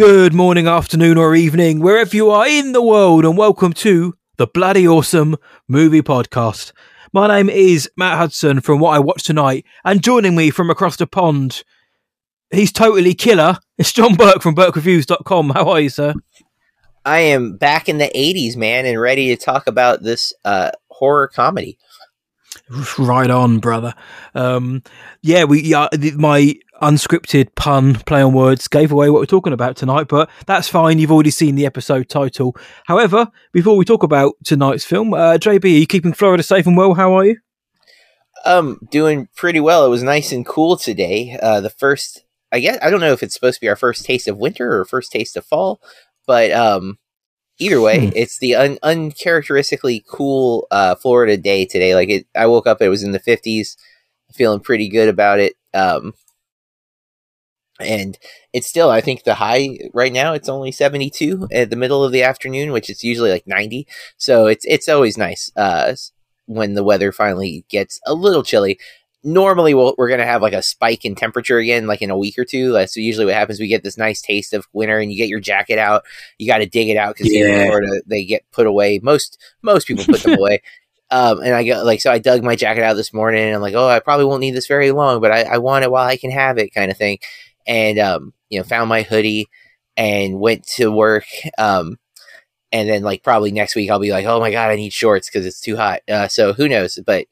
Good morning, afternoon, or evening, wherever you are in the world, and welcome to the Bloody Awesome Movie Podcast. My name is Matt Hudson from What I Watched Tonight, and joining me from across the pond, he's totally killer. It's John Berk from Berkreviews.com. How are you, sir? I am back in the 80s, man, and ready to talk about this uh, horror comedy. Right on, brother. Um, yeah, we yeah, my unscripted pun play on words gave away what we're talking about tonight, but that's fine. You've already seen the episode title. However, before we talk about tonight's film, uh, JB, are you keeping Florida safe and well? How are you? Um, doing pretty well. It was nice and cool today. Uh, the first, I guess, I don't know if it's supposed to be our first taste of winter or first taste of fall, but um, either way, hmm. it's the un- uncharacteristically cool uh, Florida day today. Like it, I woke up, it was in the fifties, feeling pretty good about it. Um, and it's still, I think the high right now it's only seventy two at the middle of the afternoon, which is usually like ninety. So it's it's always nice uh, when the weather finally gets a little chilly normally we we are going to have like a spike in temperature again, like in a week or two. Like, so usually what happens, we get this nice taste of winter, and you get your jacket out. You got to dig it out because yeah. here in Florida they get put away. Most most people put them away. Um, and I got like so I dug my jacket out this morning, and I'm like, oh, I probably won't need this very long, but I, I want it while I can have it, kind of thing. And um, you know, found my hoodie and went to work. Um, and then like probably next week I'll be like, oh my god, I need shorts because it's too hot. Uh, so who knows? But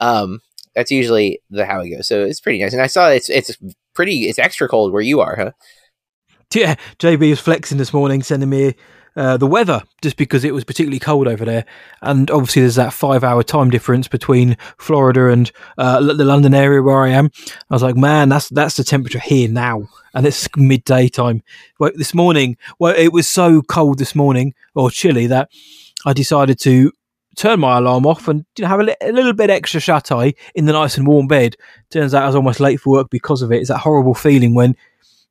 um, that's usually the how it goes. So it's pretty nice. And I saw it's it's pretty it's extra cold where you are, huh? Yeah, JB was flexing this morning, sending me uh, the weather just because it was particularly cold over there. And obviously, there's that five hour time difference between Florida and uh, the London area where I am. I was like, man, that's that's the temperature here now, and it's midday time. Well, this morning, well, it was so cold this morning or chilly that I decided to turn my alarm off and you know, have a, li- a, little bit extra shut eye in the nice and warm bed. Turns out I was almost late for work because of it. It's that horrible feeling when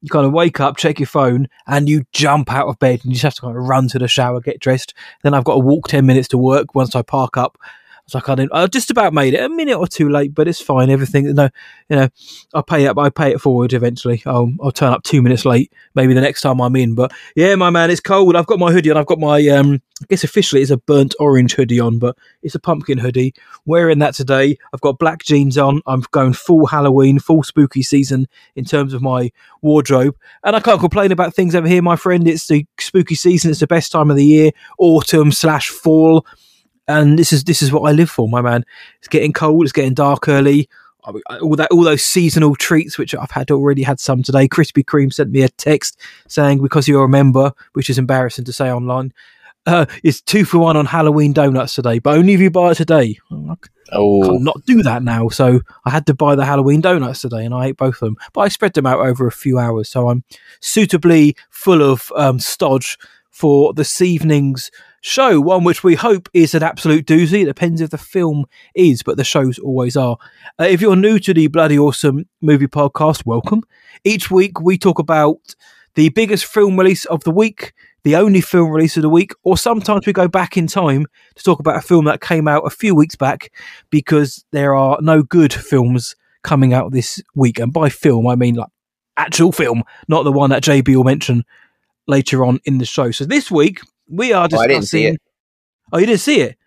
you kind of wake up, check your phone, and you jump out of bed and you just have to kind of run to the shower, get dressed. Then I've got to walk 10 minutes to work once I park up was like, I didn't, I just about made it a minute or two late, but it's fine. Everything, no, you know, I'll pay it, I pay it forward eventually. I'll, I'll turn up two minutes late, maybe the next time I'm in. But yeah, my man, it's cold. I've got my hoodie on. I've got my, um, I guess officially it's a burnt orange hoodie on, but it's a pumpkin hoodie. Wearing that today. I've got black jeans on. I'm going full Halloween, full spooky season in terms of my wardrobe. And I can't complain about things over here, my friend. It's the spooky season. It's the best time of the year, autumn slash fall and this is this is what I live for, my man. It's getting cold. It's getting dark early. All that, all those seasonal treats, which I've had already had some today. Krispy Kreme sent me a text saying because you're a member, which is embarrassing to say online. Uh, it's two for one on Halloween donuts today, but only if you buy it today. Oh, I can't not do that now. So I had to buy the Halloween donuts today, and I ate both of them. But I spread them out over a few hours, so I'm suitably full of um, stodge for this evening's show, one which we hope is an absolute doozy. It depends if the film is, but the shows always are. Uh, if you're new to the Bloody Awesome Movie Podcast, welcome. Each week we talk about the biggest film release of the week, the only film release of the week, or sometimes we go back in time to talk about a film that came out a few weeks back because there are no good films coming out this week. And by film, I mean like actual film, not the one that JB will mention later on in the show. So this week we are discussing. Oh, I didn't see it. Oh, you didn't see it?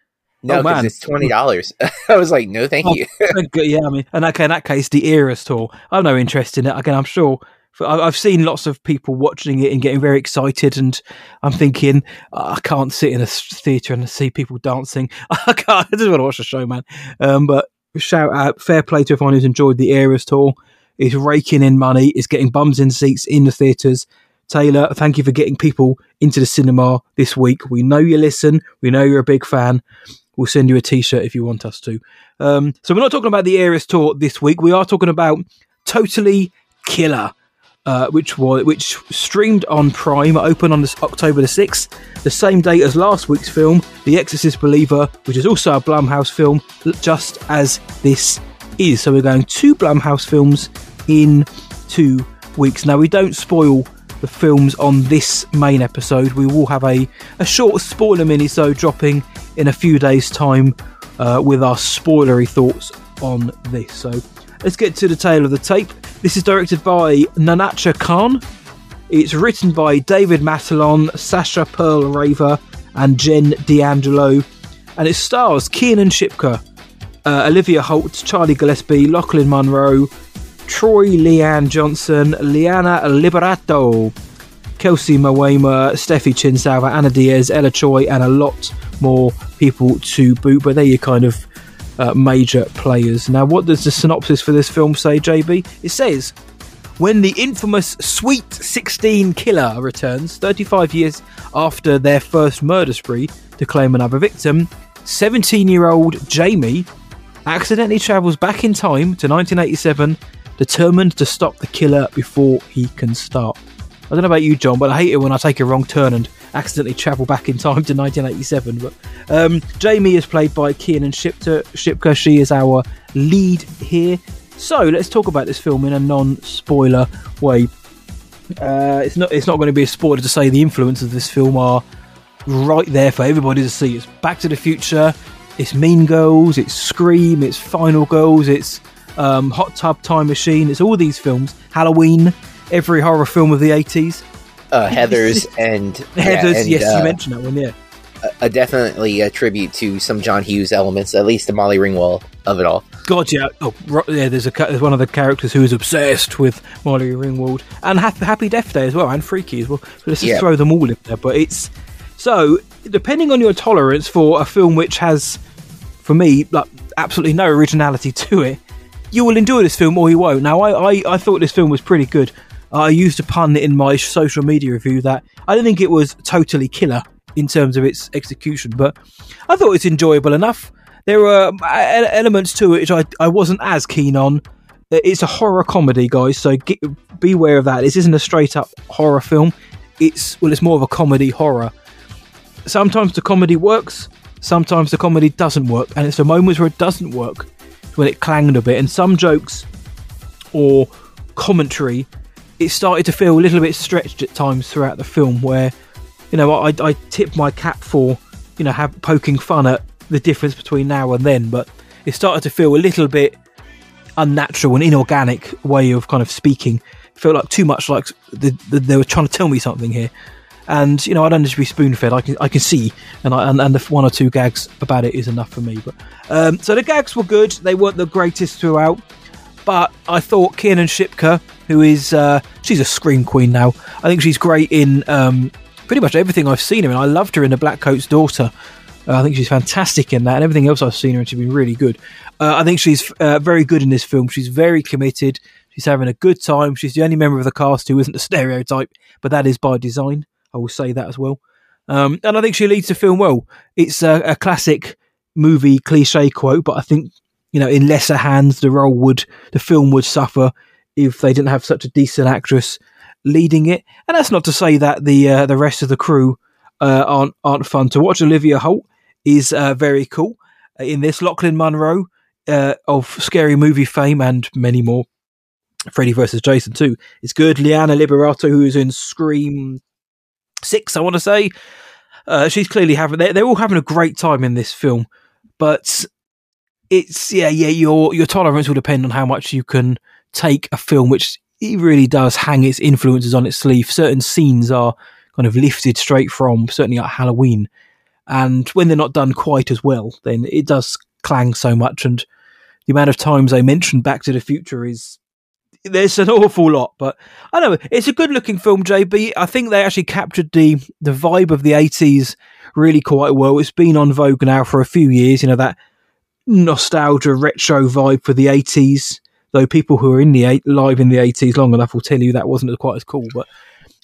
No, because oh, it's twenty dollars. I was like, no, thank oh, you. yeah, I mean, and okay, in that case, the Eras tour. I've no interest in it. Again, I'm sure. I've seen lots of people watching it and getting very excited, and I'm thinking oh, I can't sit in a theatre and see people dancing. I can't. I just want to watch the show, man. Um, but shout out, fair play to everyone who's enjoyed the Eras tour. It's raking in money. It's getting bums in seats in the theatres. Taylor, thank you for getting people into the cinema this week. We know you listen. We know you're a big fan. We'll send you a t-shirt if you want us to. Um, so we're not talking about the Eras tour this week. We are talking about Totally Killer, uh, which was which streamed on Prime, open on this October the sixth, the same day as last week's film, The Exorcist Believer, which is also a Blumhouse film, just as this is. So we're going two Blumhouse films in two weeks. Now we don't spoil the films on this main episode. We will have a, a short spoiler mini so dropping in a few days' time uh, with our spoilery thoughts on this. So let's get to the tail of the tape. This is directed by Nahnatchka Khan. It's written by David Matalon, Sasha Perl-Raver, and Jen D'Angelo. And it stars Kiernan Shipka, uh, Olivia Holt, Charlie Gillespie, Lochlyn Munro, Troy Leigh-Anne Johnson, Liana Liberato, Kelcey Mawema, Stephi Chin-Salvo, Anna Diaz, Ella Choi, and a lot more people to boot. But they're your kind of uh, major players. Now, what does the synopsis for this film say, JB? It says when the infamous Sweet 16 killer returns 35 years after their first murder spree to claim another victim, 17 year old Jamie accidentally travels back in time to 1987, determined to stop the killer before he can start. I don't know about you, John, but I hate it when I take a wrong turn and accidentally travel back in time to 1987. But um, Jamie is played by Kiernan Shipka. Shipka. She is our lead here. So let's talk about this film in a non-spoiler way. Uh, it's not. It's not going to be a spoiler to say the influences of this film are right there for everybody to see. It's Back to the Future. It's Mean Girls. It's Scream. It's Final Girls. It's um, Hot Tub Time Machine. It's all these films. Halloween. Every horror film of the 80s uh, Heather's and Heather's. yeah, and, yes, uh, you mentioned that one. Yeah, a, a definitely a tribute to some John Hughes elements, at least the Molly Ringwald of it all. God, yeah. Oh, yeah. There's a there's one of the characters who is obsessed with Molly Ringwald and ha- Happy Death Day as well, and Freaky as well. So let's just Yeah. throw them all in there. But it's so depending on your tolerance for a film which has, for me, like absolutely no originality to it, you will enjoy this film or you won't. Now, I I, I thought this film was pretty good. I used a pun in my social media review that I don't think it was totally killer in terms of its execution, but I thought it's enjoyable enough. There were uh, elements to it which I, I wasn't as keen on. It's a horror comedy, guys, so get, beware of that. This isn't a straight up horror film. It's well, it's more of a comedy horror. Sometimes the comedy works, sometimes the comedy doesn't work, and it's the moments where it doesn't work when it clanged a bit. And some jokes or commentary, it started to feel a little bit stretched at times throughout the film, where you know I, I tip my cap for you know have, poking fun at the difference between now and then, but it started to feel a little bit unnatural and inorganic way of kind of speaking. It felt like too much like the, the, they were trying to tell me something here. And you know, I don't need to be spoon fed. I can I can see, and I, and, and the one or two gags about it is enough for me. But um, so the gags were good. They weren't the greatest throughout, but I thought Kiernan Shipka, who is uh, she's a scream queen now. I think she's great in um, pretty much everything I've seen her in. I loved her in The Black Coat's Daughter. Uh, I think she's fantastic in that, and everything else I've seen her in, she's been really good. Uh, I think she's uh, very good in this film. She's very committed. She's having a good time. She's the only member of the cast who isn't a stereotype, but that is by design. I will say that as well. Um, and I think she leads the film well. It's a, a classic movie cliche quote, but I think you know, in lesser hands, the role would, the film would suffer if they didn't have such a decent actress leading it. And that's not to say that the uh, the rest of the crew uh, aren't aren't fun to watch. Olivia Holt is uh, very cool Uh, in this. Lochlyn Munro uh, of Scary Movie fame and many more. Freddy versus Jason too is good. Liana Liberato, who is in Scream Six, I want to say, uh, she's clearly having. They're, they're all having a great time in this film, but it's yeah, yeah. Your your tolerance will depend on how much you can take a film, which it really does hang its influences on its sleeve. Certain scenes are kind of lifted straight from certainly like Halloween, and when they're not done quite as well, then it does clang so much. And the amount of times they mention Back to the Future is there's an awful lot. But I know it's a good looking film, JB. I think they actually captured the the vibe of the eighties really quite well. It's been on Vogue now for a few years. You know that nostalgia retro vibe for the 80s though people who are in the eight, live in the 80s long enough will tell you that wasn't quite as cool but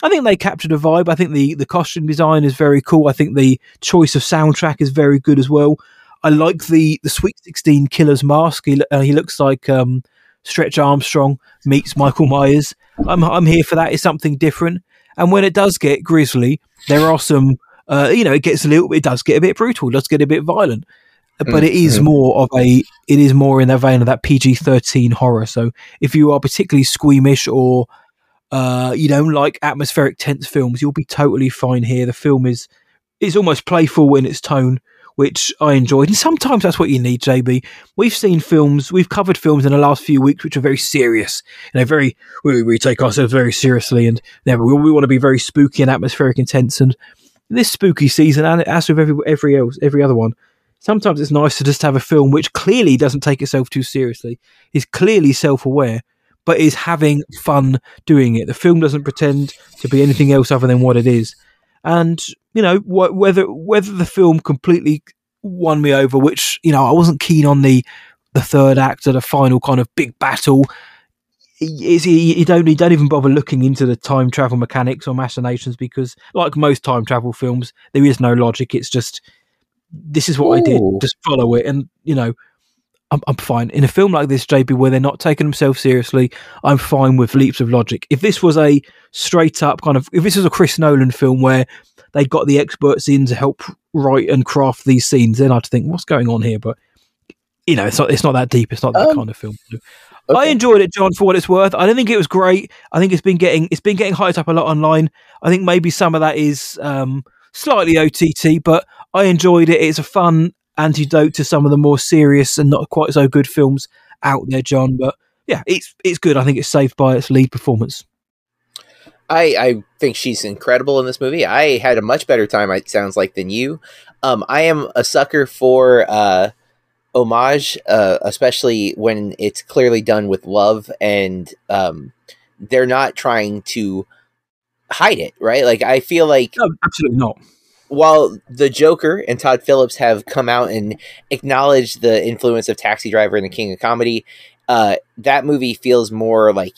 i think they captured a vibe i think the the costume design is very cool i think the choice of soundtrack is very good as well i like the the sweet 16 killer's mask he, uh, he looks like um stretch armstrong meets michael myers i'm i'm here for that it's something different and when it does get grisly there are some uh, you know, it gets a little, it does get a bit brutal, it does get a bit violent, but it is Mhm. more of a, it is more in the vein of that PG thirteen horror. So if you are particularly squeamish or uh, you don't like atmospheric tense films, you'll be totally fine here. The film is is almost playful in its tone which I enjoyed. And sometimes that's what you need, JB. We've seen films, we've covered films in the last few weeks which are very serious. You know, very we, we take ourselves very seriously, and know, we, we want to be very spooky and atmospheric, intense. And this spooky season, and as with every every else, every other one, sometimes it's nice to just have a film which clearly doesn't take itself too seriously, is clearly self aware, but is having fun doing it. The film doesn't pretend to be anything else other than what it is. And you know wh- whether whether the film completely won me over, which you know I wasn't keen on the the third act or the final kind of big battle. Is you don't you don't even bother looking into the time travel mechanics or machinations because, like most time travel films, there is no logic. It's just this is what Ooh. I did. Just follow it, and you know, I'm, I'm fine. In a film like this, JB, where they're not taking themselves seriously, I'm fine with leaps of logic. If this was a straight up kind of, if this was a Chris Nolan film where they got the experts in to help write and craft these scenes, then I'd think, what's going on here? But you know, it's not it's not that deep. It's not that um, kind of film. Okay. I enjoyed it, John, for what it's worth. I don't think it was great. I think it's been getting it's been getting hyped up a lot online. I think maybe some of that is um, slightly OTT, but I enjoyed it. It's a fun antidote to some of the more serious and not quite so good films out there, John. But yeah, it's it's good. I think it's saved by its lead performance. I, I think she's incredible in this movie. I had a much better time. It sounds like than you. Um, I am a sucker for uh, homage, uh, especially when it's clearly done with love and um, they're not trying to hide it. Right? Like I feel like no, absolutely not while the Joker and Todd Phillips have come out and acknowledged the influence of Taxi Driver and The King of Comedy, uh, that movie feels more like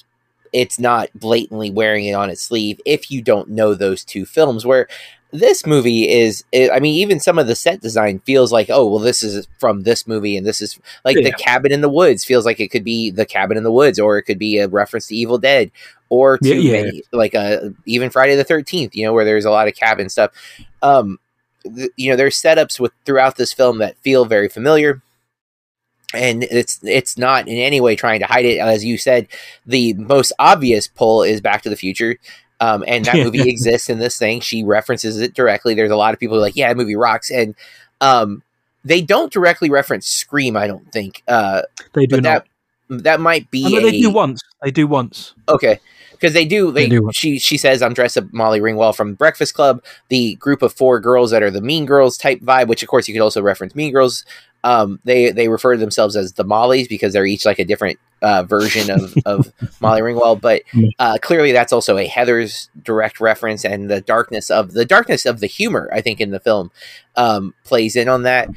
it's not blatantly wearing it on its sleeve if you don't know those two films. Where this movie is, I mean, even some of the set design feels like, oh, well, this is from this movie, and this is like yeah. the Cabin in the Woods feels like it could be the Cabin in the Woods, or it could be a reference to Evil Dead, or to yeah, yeah. like a uh, even Friday the Thirteenth, you know, where there's a lot of cabin stuff. Um, th- you know, there's setups with throughout this film that feel very familiar and it's it's not in any way trying to hide it. As you said, the most obvious pull is Back to the Future. Um, and that movie exists in this thing. She references it directly. There's a lot of people who like, yeah, that movie rocks. And um, they don't directly reference Scream, I don't think. Uh, they do not. That, that might be. Oh, a, they do once. They do once. Okay because they do. They, they do. she she says I'm dressed up Molly Ringwald from Breakfast Club, the group of four girls that are the Mean Girls type vibe, which of course you could also reference Mean Girls. Um, they they refer to themselves as the Mollies because they're each like a different uh, version of, of Molly Ringwald, but uh, clearly that's also a Heather's direct reference, and the darkness of the darkness of the humor I think in the film um, plays in on that.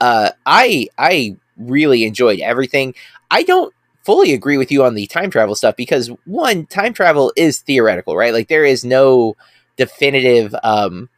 Uh, I I really enjoyed everything. I don't fully agree with you on the time travel stuff because one, time travel is theoretical, right? Like there is no definitive um,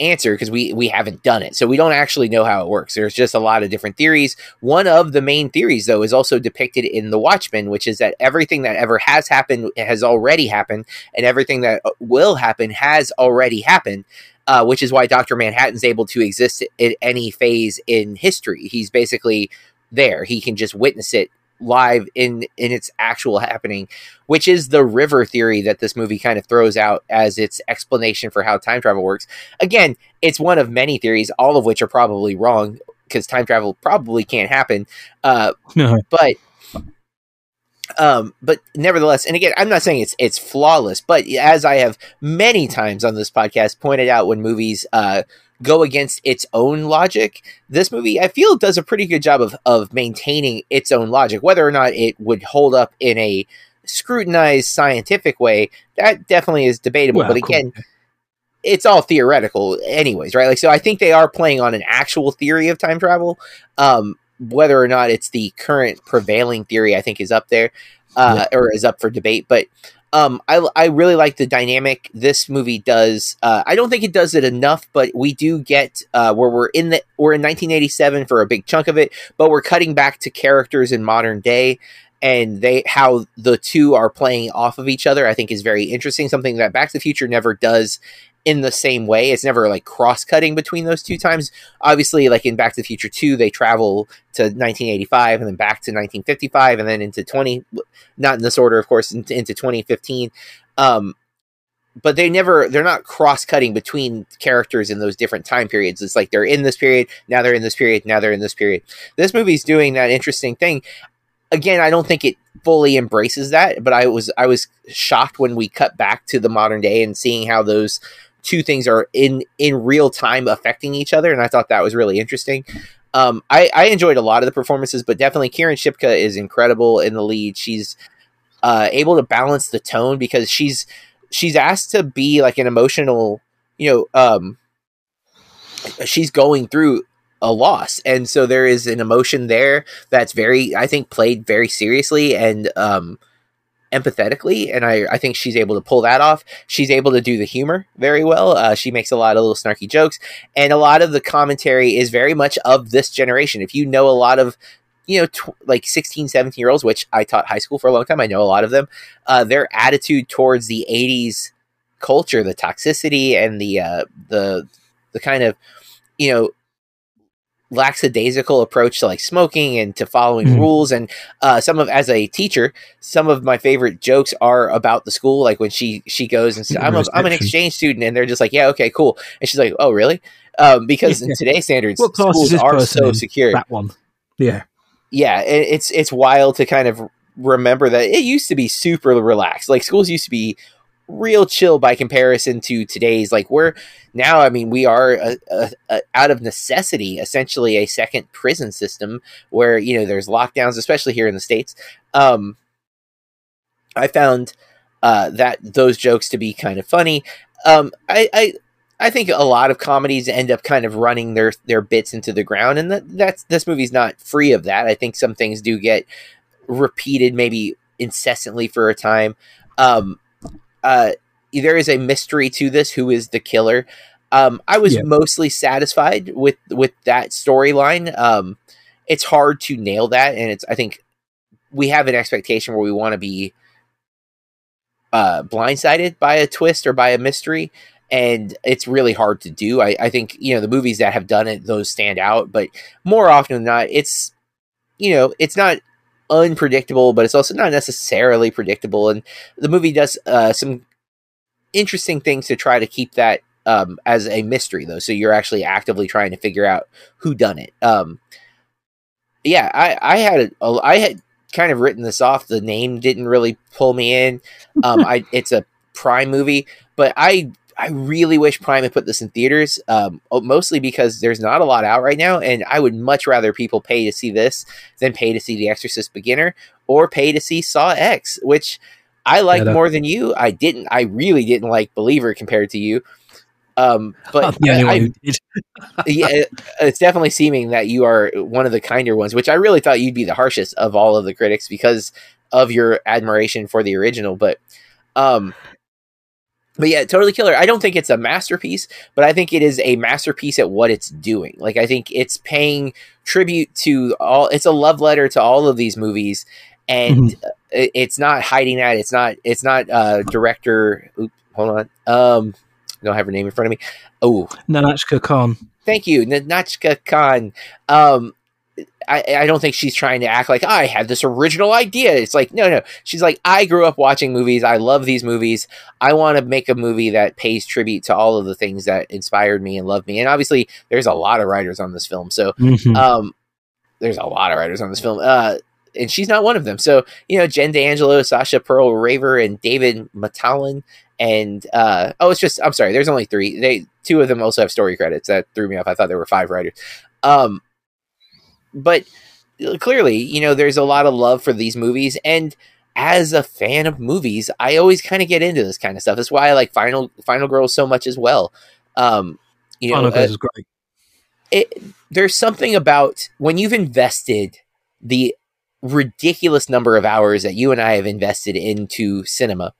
answer because we we haven't done it, so we don't actually know how it works. There's just a lot of different theories. One of the main theories, though, is also depicted in The Watchmen, which is that everything that ever has happened has already happened, and everything that uh, will happen has already happened. Uh, which is why Doctor Manhattan's able to exist in any phase in history. He's basically there. He can just witness it live in in its actual happening which is the river theory that this movie kind of throws out as its explanation for how time travel works. Again it's one of many theories all of which are probably wrong because time travel probably can't happen uh, but um, but nevertheless, and again, I'm not saying it's it's flawless, but as I have many times on this podcast pointed out, when movies uh, go against its own logic. This movie, I feel, does a pretty good job of of maintaining its own logic. Whether or not it would hold up in a scrutinized scientific way, that definitely is debatable. Well, but again, cool. it's all theoretical, anyways, right? Like, so I think they are playing on an actual theory of time travel. Um, whether or not it's the current prevailing theory, I think is up there, uh, yeah. or is up for debate. But um, I, I really like the dynamic this movie does. Uh, I don't think it does it enough, but we do get uh, where we're in the we're in 1987 for a big chunk of it, but we're cutting back to characters in modern day, and they how the two are playing off of each other. I think is very interesting. Something that Back to the Future never does in the same way. It's never like cross cutting between those two times. Obviously, like in Back to the Future 2, they travel to 1985 and then back to 1955 and then into 20, not in this order, of course, into, into 2015. Um, but they never they're not cross cutting between characters in those different time periods. It's like they're in this period, now they're in this period, now they're in this period. This movie's doing that interesting thing. Again, I don't think it fully embraces that, but I was I was shocked when we cut back to the modern day and seeing how those two things are in in real time affecting each other, and I thought that was really interesting. Um, I, I enjoyed a lot of the performances, but definitely Kiernan Shipka is incredible in the lead. She's uh, able to balance the tone because she's she's asked to be like an emotional, you know, um, she's going through a loss, and so there is an emotion there that's very, I think, played very seriously and um, empathetically, and I, I think she's able to pull that off. She's able to do the humor very well. Uh, she makes a lot of little snarky jokes, and a lot of the commentary is very much of this generation. If you know a lot of you know, tw- like 16, 17 year olds, which I taught high school for a long time. I know a lot of them. Uh, their attitude towards the 80s culture, the toxicity and the, uh, the, the kind of, you know, lackadaisical approach to like smoking and to following mm. rules. And uh, some of as a teacher some of my favorite jokes are about the school like when she she goes and says I'm, a, I'm an exchange student and they're just like yeah okay cool. And she's like oh really? Um, because in today's standards schools are so secure. That one. Yeah. Yeah, it, it's it's wild to kind of remember that it used to be super relaxed. Like schools used to be real chill by comparison to today's. Like we're now, I mean, we are a, a, a, out of necessity, essentially a second prison system where you know there's lockdowns, especially here in the states. Um, I found uh, that those jokes to be kind of funny. Um, I, I I think a lot of comedies end up kind of running their their bits into the ground, and that, that's this movie's not free of that. I think some things do get repeated, maybe incessantly for a time. Um, uh, there is a mystery to this. Who is the killer? Um, I was yeah. mostly satisfied with with that storyline. Um, it's hard to nail that, and it's I think we have an expectation where we want to be uh, blindsided by a twist or by a mystery and it's really hard to do. I, I think you know the movies that have done it, those stand out, but more often than not, it's you know it's not unpredictable, but it's also not necessarily predictable. And the movie does uh, some interesting things to try to keep that um, as a mystery, though. So you're actually actively trying to figure out who done it. Um, yeah, I, I had a, I had kind of written this off. The name didn't really pull me in. Um, I it's a Prime movie, but I I really wish Prime had put this in theaters, um, mostly because there's not a lot out right now, and I would much rather people pay to see this than pay to see The Exorcist Beginner or pay to see Saw X, which I like yeah, more than you. I didn't. I really didn't like Believer compared to you. Um, but I, I, yeah, it's definitely seeming that you are one of the kinder ones, which I really thought you'd be the harshest of all of the critics because of your admiration for the original. But um, but yeah, totally killer. I don't think it's a masterpiece, but I think it is a masterpiece at what it's doing. Like I think it's paying tribute to all. It's a love letter to all of these movies, and mm-hmm. it's not hiding that. It's not. It's not uh, director. Oops, hold on. Um, I don't have her name in front of me. Oh, Nahnatchka Khan. Thank you, Nahnatchka Khan. Um, I, I don't think she's trying to act like I had this original idea. It's like no, no. She's like I grew up watching movies. I love these movies. I want to make a movie that pays tribute to all of the things that inspired me and loved me. And obviously, there's a lot of writers on this film. So, mm-hmm. um, there's a lot of writers on this film. Uh, and she's not one of them. So, you know, Jen D'Angelo, Sasha Perl-Raver, and David Matalon. And uh, oh, it's just I'm sorry. There's only three. They two of them also have story credits. That threw me off. I thought there were five writers. Um, but clearly, you know, there's a lot of love for these movies. And as a fan of movies, I always kind of get into this kind of stuff. That's why I like Final Final Girls so much as well. Um, you Final know, Girls uh, is great. It, there's something about when you've invested the ridiculous number of hours that you and I have invested into cinema.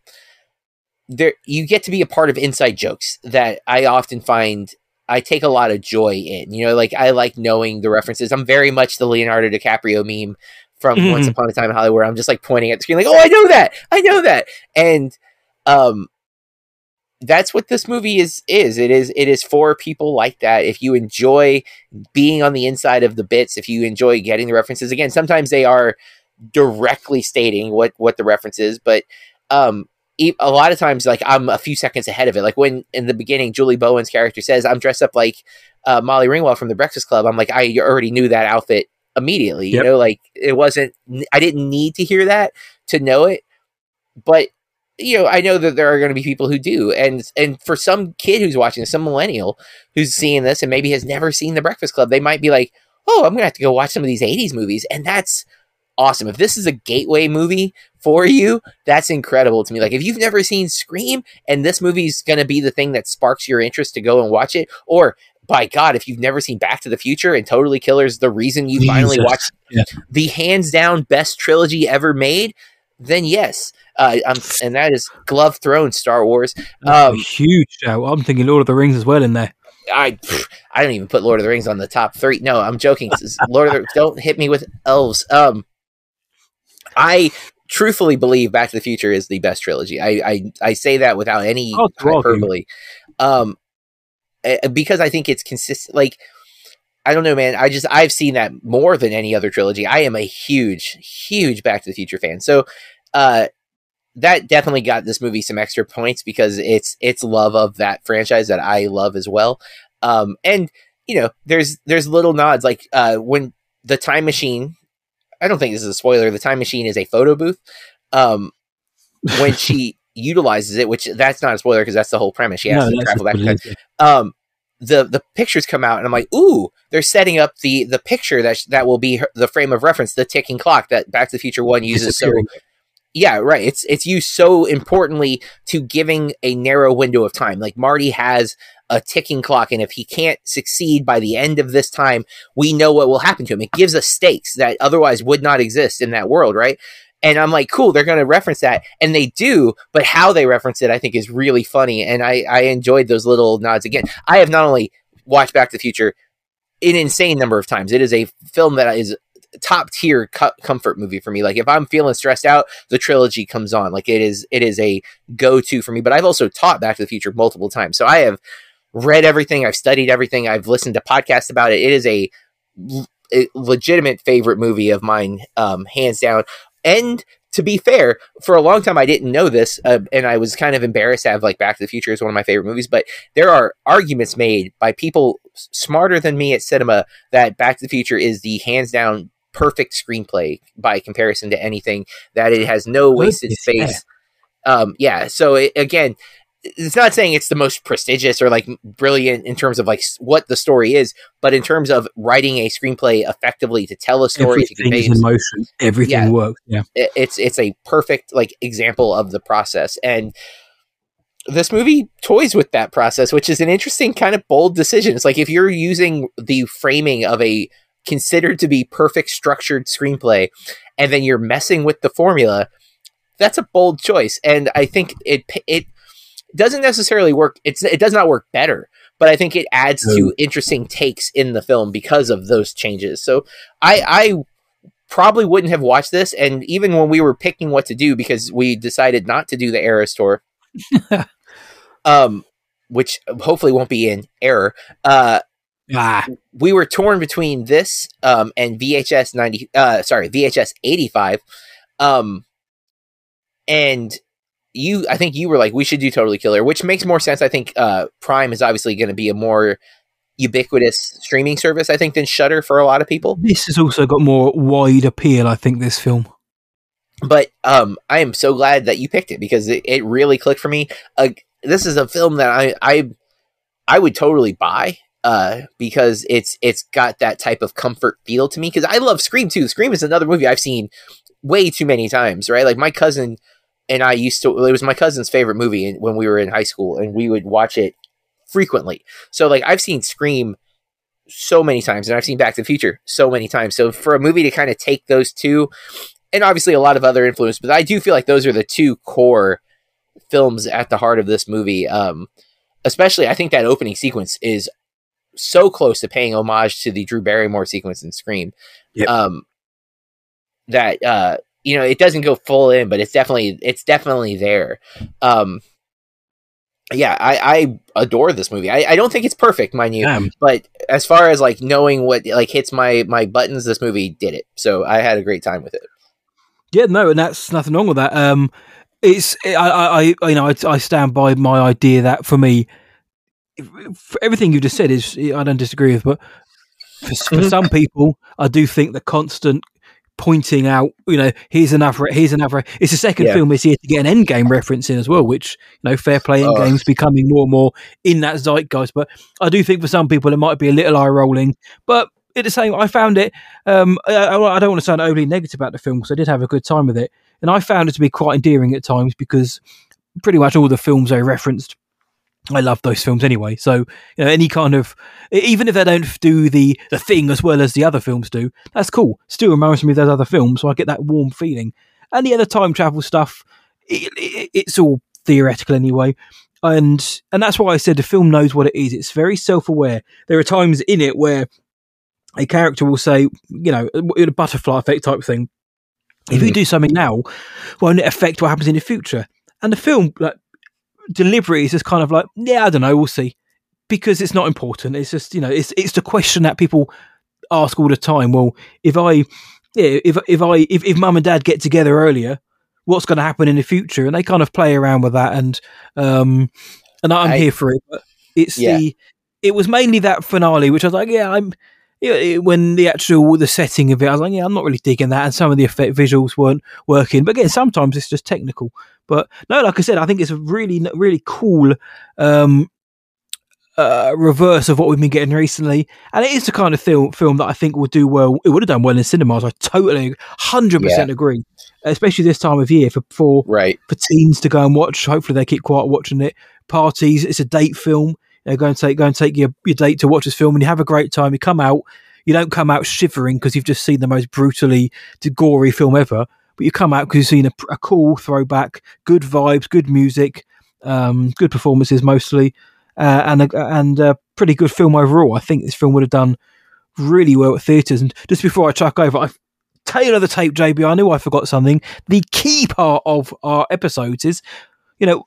There, you get to be a part of inside jokes that I often find I take a lot of joy in. You know, like I like knowing the references. I'm very much the Leonardo DiCaprio meme from mm-hmm. Once Upon a Time in Hollywood. Where I'm just like pointing at the screen, like, "Oh, I know that, I know that," and um, that's what this movie is. Is it is it is for people like that. If you enjoy being on the inside of the bits, if you enjoy getting the references, again, sometimes they are directly stating what what the reference is, but um, a lot of times like I'm a few seconds ahead of it. Like when in the beginning, Julie Bowen's character says, "I'm dressed up like uh, Molly Ringwald from The Breakfast Club." I'm like, I already knew that outfit immediately. You know, like it wasn't. I didn't need to hear that to know it, but you know, I know that there are going to be people who do, and and for some kid who's watching this, some millennial who's seeing this and maybe has never seen The Breakfast Club, they might be like, "Oh, I'm going to have to go watch some of these '80s movies," and that's awesome. If this is a gateway movie for you, that's incredible to me. Like if you've never seen Scream and this movie's going to be the thing that sparks your interest to go and watch it, or by God, if you've never seen Back to the Future and Totally Killers, the reason you finally Jesus. watched Yeah. the hands down best trilogy ever made, then yes, uh, um, and that is Glove Throne Star Wars. Um, huge shout. I'm thinking Lord of the Rings as well in there. I I don't even put Lord of the Rings on the top three. No, I'm joking. Lord of the don't hit me with elves. Um, I truthfully believe Back to the Future is the best trilogy. I I, I say that without any Hard hyperbole. Um, eh, because I think it's consistent. Like I don't know, man. I just I've seen that more than any other trilogy. I am a huge, huge Back to the Future fan. So, uh, that definitely got this movie some extra points because it's it's love of that franchise that I love as well. Um, and you know, there's there's little nods like uh when the time machine. I don't think this is a spoiler. The time machine is a photo booth. Um, when she utilizes it, which that's not a spoiler because that's the whole premise. She has No, to travel back what in it time um the the pictures come out and I'm like, ooh, they're setting up the the picture that sh- that will be her, the frame of reference, the ticking clock that Back to the Future One uses. So yeah, right. It's it's used so importantly to giving a narrow window of time. Like Marty has a ticking clock, and if he can't succeed by the end of this time, we know what will happen to him. It gives us stakes that otherwise would not exist in that world, right? And I'm like, cool, they're going to reference that, and they do, but how they reference it, I think, is really funny, and I I enjoyed those little nods. Again, I have not only watched Back to the Future an insane number of times. It is a film that is top tier co- comfort movie for me. Like if I'm feeling stressed out, the trilogy comes on. Like it is it is a go to for me. But I've also taught Back to the Future multiple times, so I have read everything. I've studied everything. I've listened to podcasts about it. It is a legitimate favorite movie of mine, um, hands down. And to be fair, for a long time I didn't know this, uh, and I was kind of embarrassed to have like Back to the Future is one of my favorite movies. But there are arguments made by people smarter than me at cinema that Back to the Future is the hands down perfect screenplay by comparison to anything. That it has no wasted space. Um, yeah. So it, again, it's not saying it's the most prestigious or like brilliant in terms of like what the story is, but in terms of writing a screenplay effectively to tell a story to Everything convey is in motion. Everything Yeah. works. Yeah. it's it's a perfect like example of the process and this movie toys with that process which is an interesting kind of bold decision it's like if you're using the framing of a considered to be perfect structured screenplay and then you're messing with the formula that's a bold choice and i think it it doesn't necessarily work it's it does not work better but i think it adds to interesting takes in the film because of those changes so i i probably wouldn't have watched this. And even when we were picking what to do, because we decided not to do the Eras tour, um, which hopefully won't be in error, uh, Ah, we were torn between this um, and VHS 90, uh, sorry, VHS 85. Um, and you, I think you were like, we should do Totally Killer, which makes more sense. I think uh, Prime is obviously going to be a more ubiquitous streaming service, I think, than Shudder for a lot of people. this has also got more wide appeal. I think this film. but um i am so glad that you picked it because it, it really clicked for me uh, this is a film that i i i would totally buy uh because it's it's got that type of comfort feel to me because i love scream too scream is another movie i've seen way too many times right like my cousin and i used to it was my cousin's favorite movie when we were in high school and we would watch it frequently so like i've seen scream so many times and i've seen back to the future so many times so for a movie to kind of take those two and obviously a lot of other influence, but I do feel like those are the two core films at the heart of this movie. Um, especially, I think that opening sequence is so close to paying homage to the Drew Barrymore sequence in Scream. Yep. Um, that uh, you know, it doesn't go full in, but it's definitely it's definitely there. Um, yeah, I, I adore this movie. I, I don't think it's perfect, mind you, Damn. but as far as like knowing what like hits my my buttons, this movie did it. So I had a great time with it. Yeah, no, and that's nothing wrong with that. Um, it's I, I, I you know I, I stand by my idea that for me, for everything you just said is I don't disagree with, but for, for Mm-hmm. some people, I do think the constant pointing out, you know, here's another, here's another. It's the second Yeah. film this year to get an Endgame reference in as well, which you know, fair play Oh. Endgame's becoming more and more in that zeitgeist. But I do think for some people it might be a little eye rolling, but. At the same, I found it. Um, I, I I don't want to sound overly negative about the film because I did have a good time with it, and I found it to be quite endearing at times because pretty much all the films they referenced I love those films anyway. So you know, any kind of even if they don't do the the thing as well as the other films do, that's cool. Still reminds me of those other films, so I get that warm feeling. And the other time travel stuff, it, it, it's all theoretical anyway. And and that's why I said the film knows what it is. It's very self aware. There are times in it where a character will say, you know, a butterfly effect type thing. If you mm. do something now, won't it affect what happens in the future? And the film, like deliberately is just kind of like, yeah, I don't know, we'll see, because it's not important. It's just you know, it's it's the question that people ask all the time. Well, if I, yeah, if if I if if mum and dad get together earlier, what's going to happen in the future? And they kind of play around with that, and um, and I'm I- here for it. But it's Yeah. the it was mainly that finale, which I was like, yeah, I'm. Yeah, it- when the actual the setting of it, I was like, yeah, I'm not really digging that, and some of the effect visuals weren't working. But again, sometimes it's just technical. But no, like I said, I think it's a really, really cool um, uh, reverse of what we've been getting recently, and it is the kind of film film that I think will do well. It would have done well in cinemas. I totally, hundred percent agree. Especially this time of year for for Right. for teens to go and watch. Hopefully, they keep quiet watching it. Parties. It's a date film. You know, go and take go and take your, your date to watch this film, and you have a great time. You come out. You don't come out shivering because you've just seen the most brutally gory film ever. But you come out because you've seen a, a cool throwback, good vibes, good music, um, good performances mostly, uh, and a, and a pretty good film overall. I think this film would have done really well at theatres. And just before I chuck over, I tail of the tape, JB. I knew I forgot something. The key part of our episodes is, you know,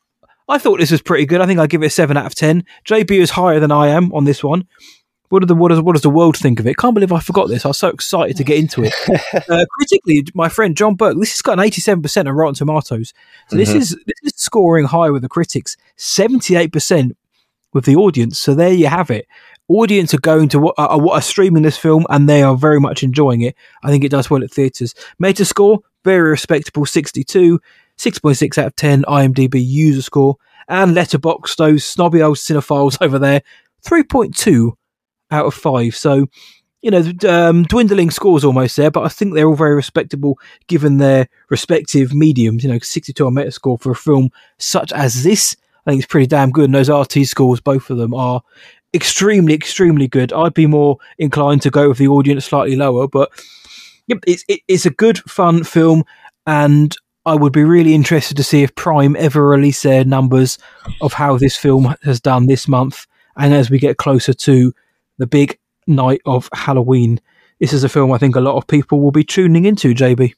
I thought this was pretty good. I think I give it a seven out of ten. JB is higher than I am on this one. What, the, what, does, what does the world think of it? Can't believe I forgot this. I was so excited to get into it. uh, critically, my friend John Berk, this has got an 87% on Rotten Tomatoes. So this Mhm. is this is scoring high with the critics, 78% with the audience. So there you have it. Audience are going to what are, are streaming this film and they are very much enjoying it. I think it does well at theatres. Metascore, very respectable 62, 6.6 out of 10 IMDb user score, and Letterboxd, those snobby old cinephiles over there, 3.2 out of 5. So, you know, um, dwindling scores almost there, but I think they're all very respectable given their respective mediums. You know, 62 on Metascore for a film such as this, I think it's pretty damn good. And those RT scores, both of them, are extremely, extremely good. I'd be more inclined to go with the audience slightly lower, but yep, it's it, it's a good, fun film, and I would be really interested to see if Prime ever release their numbers of how this film has done this month, and as we get closer to the big night of Halloween. This is a film I think a lot of people will be tuning into, JB.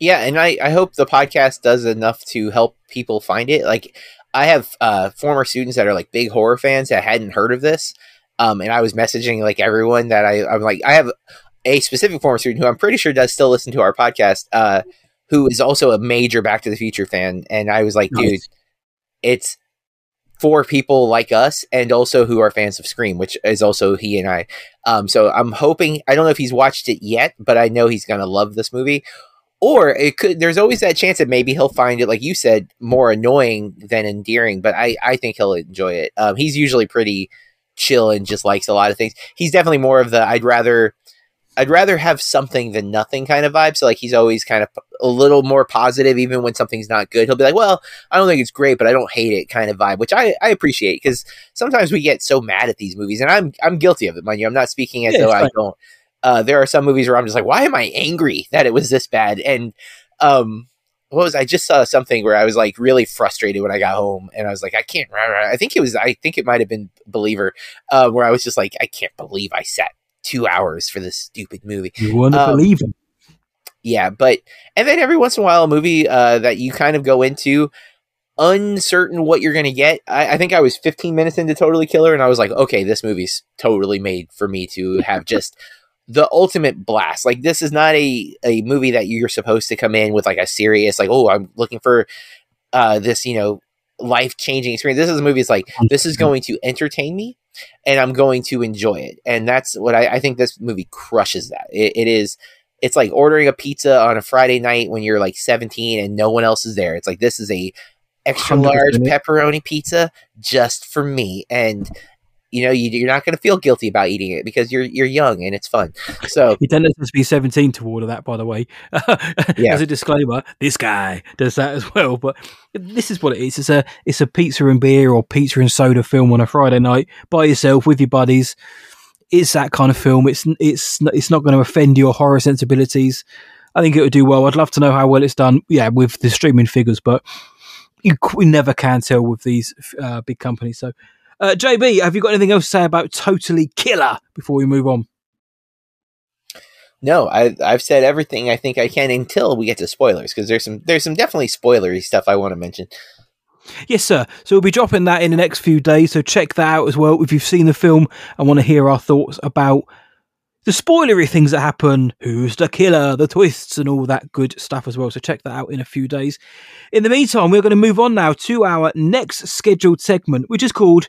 Yeah, and I, I hope the podcast does enough to help people find it. Like I have uh, former students that are like big horror fans that hadn't heard of this. Um, and I was messaging like everyone that I, I'm like, I have a specific former student who I'm pretty sure does still listen to our podcast, uh, who is also a major Back to the Future fan. And I was like, Nice. dude, it's for people like us and also who are fans of Scream, which is also he and I. Um, so I'm hoping, I don't know if he's watched it yet, but I know he's going to love this movie. Or it could there's always that chance that maybe he'll find it like you said more annoying than endearing but i i think he'll enjoy it. Um, he's usually pretty chill and just likes a lot of things. He's definitely more of the i'd rather i'd rather have something than nothing kind of vibe so like he's always kind of a little more positive even when something's not good he'll be like well i don't think it's great but i don't hate it kind of vibe which i i appreciate because sometimes we get so mad at these movies and i'm i'm guilty of it mind you i'm not speaking as Yeah, though i don't uh, there are some movies where I'm just like, why am I angry that it was this bad? And um, what was I just saw something where I was like really frustrated when I got home, and I was like, I can't. I think it was. I think it might have been Believer, uh, where I was just like, I can't believe I sat two hours for this stupid movie. You to Um, believe him? Yeah, but and then every once in a while, a movie uh, that you kind of go into uncertain what you're going to get. I, I think I was 15 minutes into Totally Killer, and I was like, okay, this movie's totally made for me to have just the ultimate blast. Like this is not a a movie that you're supposed to come in with like a serious like oh I'm looking for uh this you know life changing experience. This is a movie. It's like this is going to entertain me, and I'm going to enjoy it. And that's what I, I think this movie crushes. That it, it is. It's like ordering a pizza on a Friday night when you're like 17 and no one else is there. It's like this is a extra large pepperoni pizza just for me, and you know you, are not going to feel guilty about eating it because you're you're young and it's fun. So you don't have to be 17 to order that, by the way. yeah. As a disclaimer, this guy does that as well. But this is what it is. It's a it's a pizza and beer or pizza and soda film on a Friday night by yourself with your buddies. It's that kind of film. It's it's it's not going to offend your horror sensibilities. I think it would do well. I'd love to know how well it's done. Yeah, with the streaming figures, but you we never can tell with these uh, big companies. So uh, JB, have you got anything else to say about Totally Killer before we move on? No, I, I've said everything I think I can until we get to spoilers because there's some there's some definitely spoilery stuff I want to mention. Yes, sir. So we'll be dropping that in the next few days. So check that out as well. If you've seen the film and want to hear our thoughts about the spoilery things that happen, who's the killer, the twists, and all that good stuff as well. So check that out in a few days. In the meantime, we're going to move on now to our next scheduled segment, which is called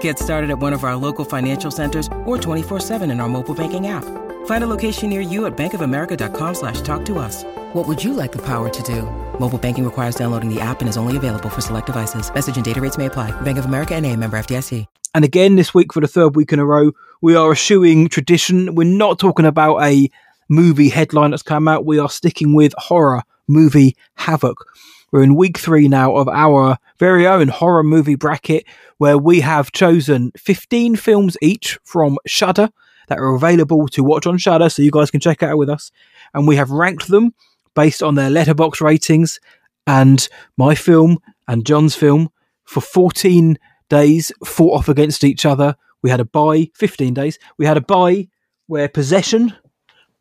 Get started at one of our local financial centers or 24-7 in our mobile banking app. Find a location near you at bankofamerica.com slash talk to us. What would you like the power to do? Mobile banking requires downloading the app and is only available for select devices. Message and data rates may apply. Bank of America and a member FDIC. And again, this week for the third week in a row, we are eschewing tradition. We're not talking about a movie headline that's come out. We are sticking with horror movie Havoc. We're in week three now of our very own horror movie bracket, where we have chosen 15 films each from Shudder that are available to watch on Shudder, so you guys can check it out with us. And we have ranked them based on their Letterboxd ratings. And my film and John's film for 14 days fought off against each other. We had a buy, 15 days. We had a buy where Possession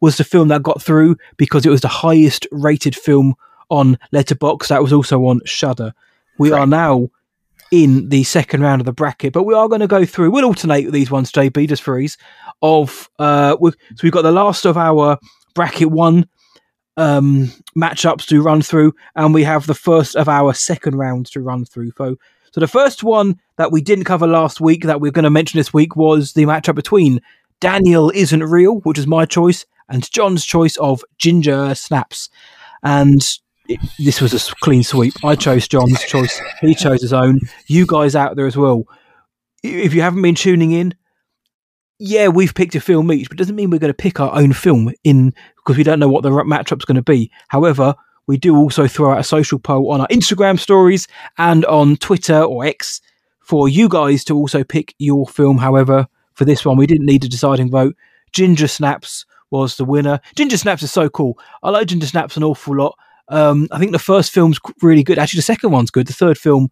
was the film that got through because it was the highest rated film on Letterboxd. That was also on Shudder. We are now in the second round of the bracket, but we are going to go through. We'll alternate with these ones, JB, just for ease. Of uh, we, so we've got the last of our bracket one um, matchups to run through, and we have the first of our second rounds to run through. So, so the first one that we didn't cover last week that we're going to mention this week was the matchup between Daniel isn't real, which is my choice, and John's choice of Ginger Snaps. And it, this was a clean sweep. I chose John's choice. He chose his own. You guys out there as well. If you haven't been tuning in, yeah, we've picked a film each, but doesn't mean we're going to pick our own film in because we don't know what the matchup's going to be. However, we do also throw out a social poll on our Instagram stories and on Twitter or X for you guys to also pick your film. However, for this one, we didn't need a deciding vote. Ginger Snaps was the winner. Ginger Snaps is so cool. I like Ginger Snaps an awful lot. Um, I think the first film's really good. Actually, the second one's good. The third film,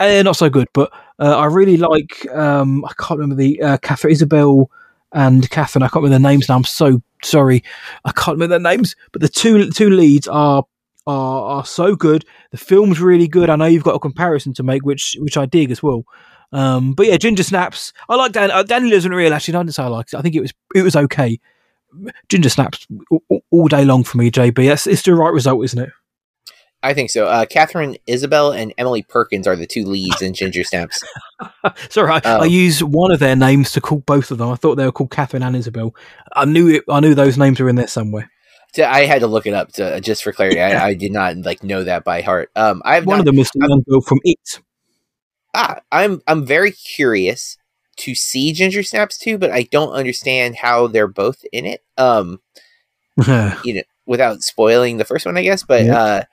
uh, not so good. But uh, I really like. Um, I can't remember the uh, Catherine Isabel and Catherine. I can't remember their names now. I'm so sorry. I can't remember their names. But the two two leads are are are so good. The film's really good. I know you've got a comparison to make, which which I dig as well. Um, but yeah, Ginger Snaps. I like Dan. Uh, Daniel isn't real. Actually, I didn't say I liked it. I think it was it was okay. Ginger Snaps all, day long for me, JB. That's it's the right result, isn't it? I think so. Uh, Catherine Isabel and Emily Perkins are the two leads in Ginger Snaps. Sorry, I, um, I use one of their names to call both of them. I thought they were called Catherine and Isabel. I knew it. I knew those names were in there somewhere. I had to look it up to, just for clarity. I, I, did not like know that by heart. Um, I have one not, of them is the girl from It. Ah, I'm I'm very curious to see Ginger Snaps too, but I don't understand how they're both in it. Um, you know, without spoiling the first one, I guess. But yeah. uh,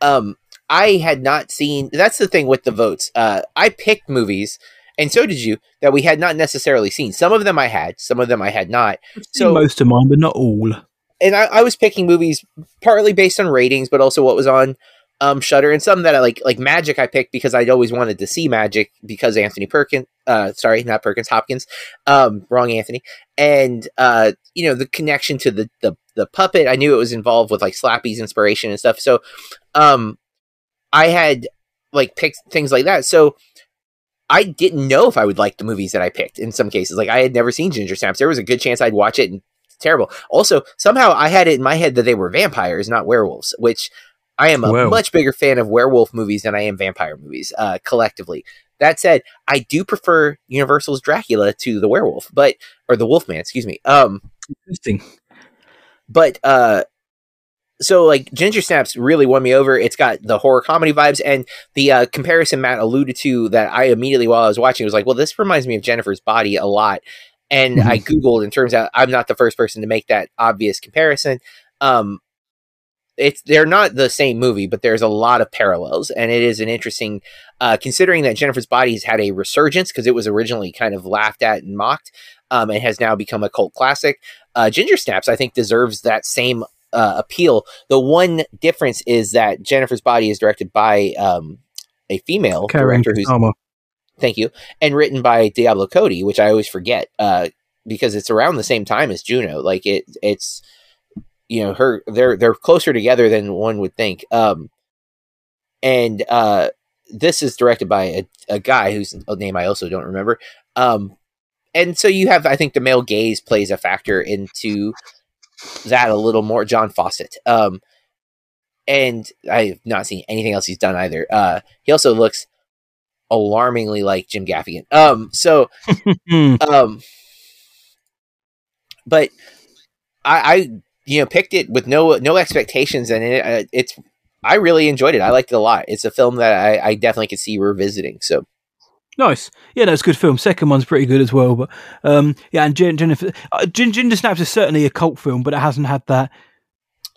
um, I had not seen. That's the thing with the votes. Uh, I picked movies, and so did you, that we had not necessarily seen. Some of them I had, some of them I had not. So most of mine, but not all. And I, I was picking movies partly based on ratings, but also what was on um Shudder and some that I like like Magic I picked because I'd always wanted to see Magic because Anthony Perkins uh sorry not Perkins Hopkins um wrong Anthony. And uh you know the connection to the the the puppet I knew it was involved with like Slappy's inspiration and stuff. So um I had like picked things like that. So I didn't know if I would like the movies that I picked in some cases. Like I had never seen Ginger Snaps. There was a good chance I'd watch it and terrible. Also somehow I had it in my head that they were vampires not werewolves which I am a Wow. much bigger fan of werewolf movies than I am vampire movies, uh, collectively. That said, I do prefer Universal's Dracula to the werewolf, but or the Wolfman, excuse me. Um, Interesting. but uh, so like Ginger Snaps really won me over. It's got the horror comedy vibes and the uh, comparison Matt alluded to that I immediately while I was watching was like, well, this reminds me of Jennifer's Body a lot. And I googled, and turns out I'm not the first person to make that obvious comparison. Um, it's they're not the same movie, but there's a lot of parallels, and it is an interesting, uh, considering that Jennifer's Body has had a resurgence because it was originally kind of laughed at and mocked, um, and has now become a cult classic. Uh, Ginger Snaps, I think, deserves that same uh, appeal. The one difference is that Jennifer's Body is directed by um, a female Karyn director who's Kusama. thank you, and written by Diablo Cody, which I always forget uh, because it's around the same time as Juno. Like it, it's you know her they're they're closer together than one would think. Um, and uh, this is directed by a, a guy whose name I also don't remember. Um, and so you have, I think, the male gaze plays a factor into that a little more. John Fawcett. Um, and I've not seen anything else he's done either. Uh, he also looks alarmingly like Jim Gaffigan. Um, so, Hmm. um, but I, I, you know, picked it with no no expectations, and it, uh, it's I really enjoyed it. I liked it a lot. It's a film that I, I definitely could see revisiting. So, Nice. Yeah, that's a good film. Second one's pretty good as well. But um, yeah, and Jennifer, uh, Ginger Snaps is certainly a cult film, but it hasn't had that.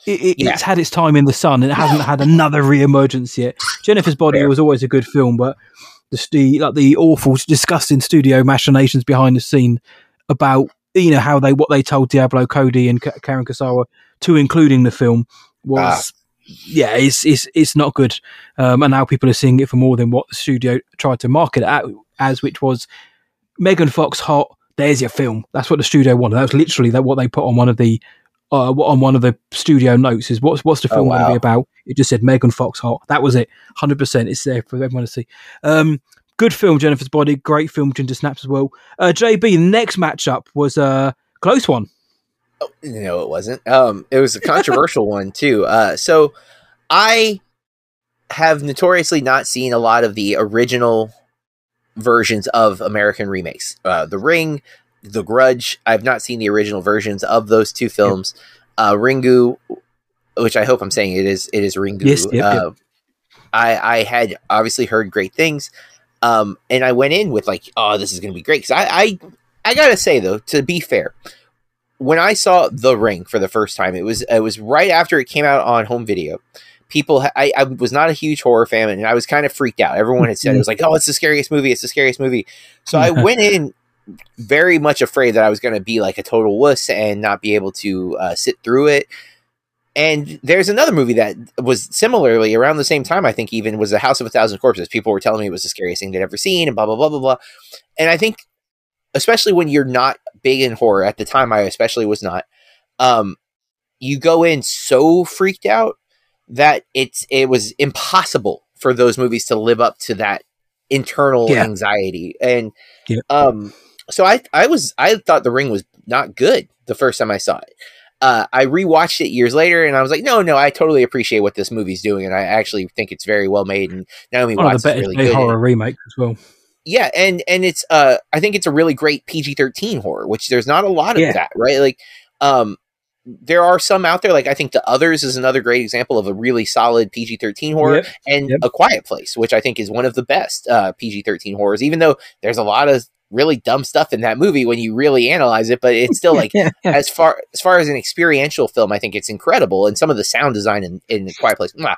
It, it, Yeah. It's had its time in the sun, and it hasn't had another re-emergence yet. Jennifer's Body Fair. was always a good film, but the, the like the awful, disgusting studio machinations behind the scene about you know how they what they told Diablo Cody and Karyn Kusama to including the film was. Yeah, it's it's it's not good, um, and now people are seeing it for more than what the studio tried to market it as, which was Megan Fox hot. There's your film. That's what the studio wanted. That was literally that what they put on one of the uh, what- on one of the studio notes is what's what's the Oh, film going to be about. It just said Megan Fox hot. That was it. Hundred percent. It's there for everyone to see. Um, good film, Jennifer's Body. Great film, Ginger Snaps as well. Uh, JB. The next matchup was a close one. no, it wasn't. Um, it was a controversial one too. Uh, so I have notoriously not seen a lot of the original versions of American remakes. Uh, the Ring, The Grudge. I've not seen the original versions of those two films. Uh, Ringu, which I hope I'm saying it is. It is Ringu. Yes, yep, yep. uh, I I had obviously heard great things, um, and I went in with like, oh, this is going to be great. Because I, I I gotta say though, to be fair, when I saw The Ring for the first time, it was it was right after it came out on home video. People, I, I was not a huge horror fan, and I was kind of freaked out. Everyone had said it was like, "Oh, it's the scariest movie! It's the scariest movie." So I went in very much afraid that I was going to be like a total wuss and not be able to uh, sit through it. And there's another movie that was similarly around the same time. I think even was The House of a Thousand Corpses. People were telling me it was the scariest thing they'd ever seen, and blah blah blah blah blah. And I think, especially when you're not big in horror at the time, I especially was not. Um, you go in so freaked out that it's it was impossible for those movies to live up to that internal Yeah. anxiety and Yeah. um so i i was i thought the ring was not good the first time i saw it uh i rewatched it years later and i was like no no i totally appreciate what this movie's doing and i actually think it's very well made and naomi One watts of the better really good horror remakes as well. yeah and and it's uh i think it's a really great pg-13 horror which there's not a lot of Yeah. that right like um there are some out there like i think the others is another great example of a really solid pg-13 horror Yep. and Yep. a quiet place which i think is one of the best uh pg-13 horrors even though there's a lot of really dumb stuff in that movie when you really analyze it but it's still like yeah, yeah. as far as far as an experiential film, I think it's incredible, and some of the sound design in, in the Quiet Place. mwah.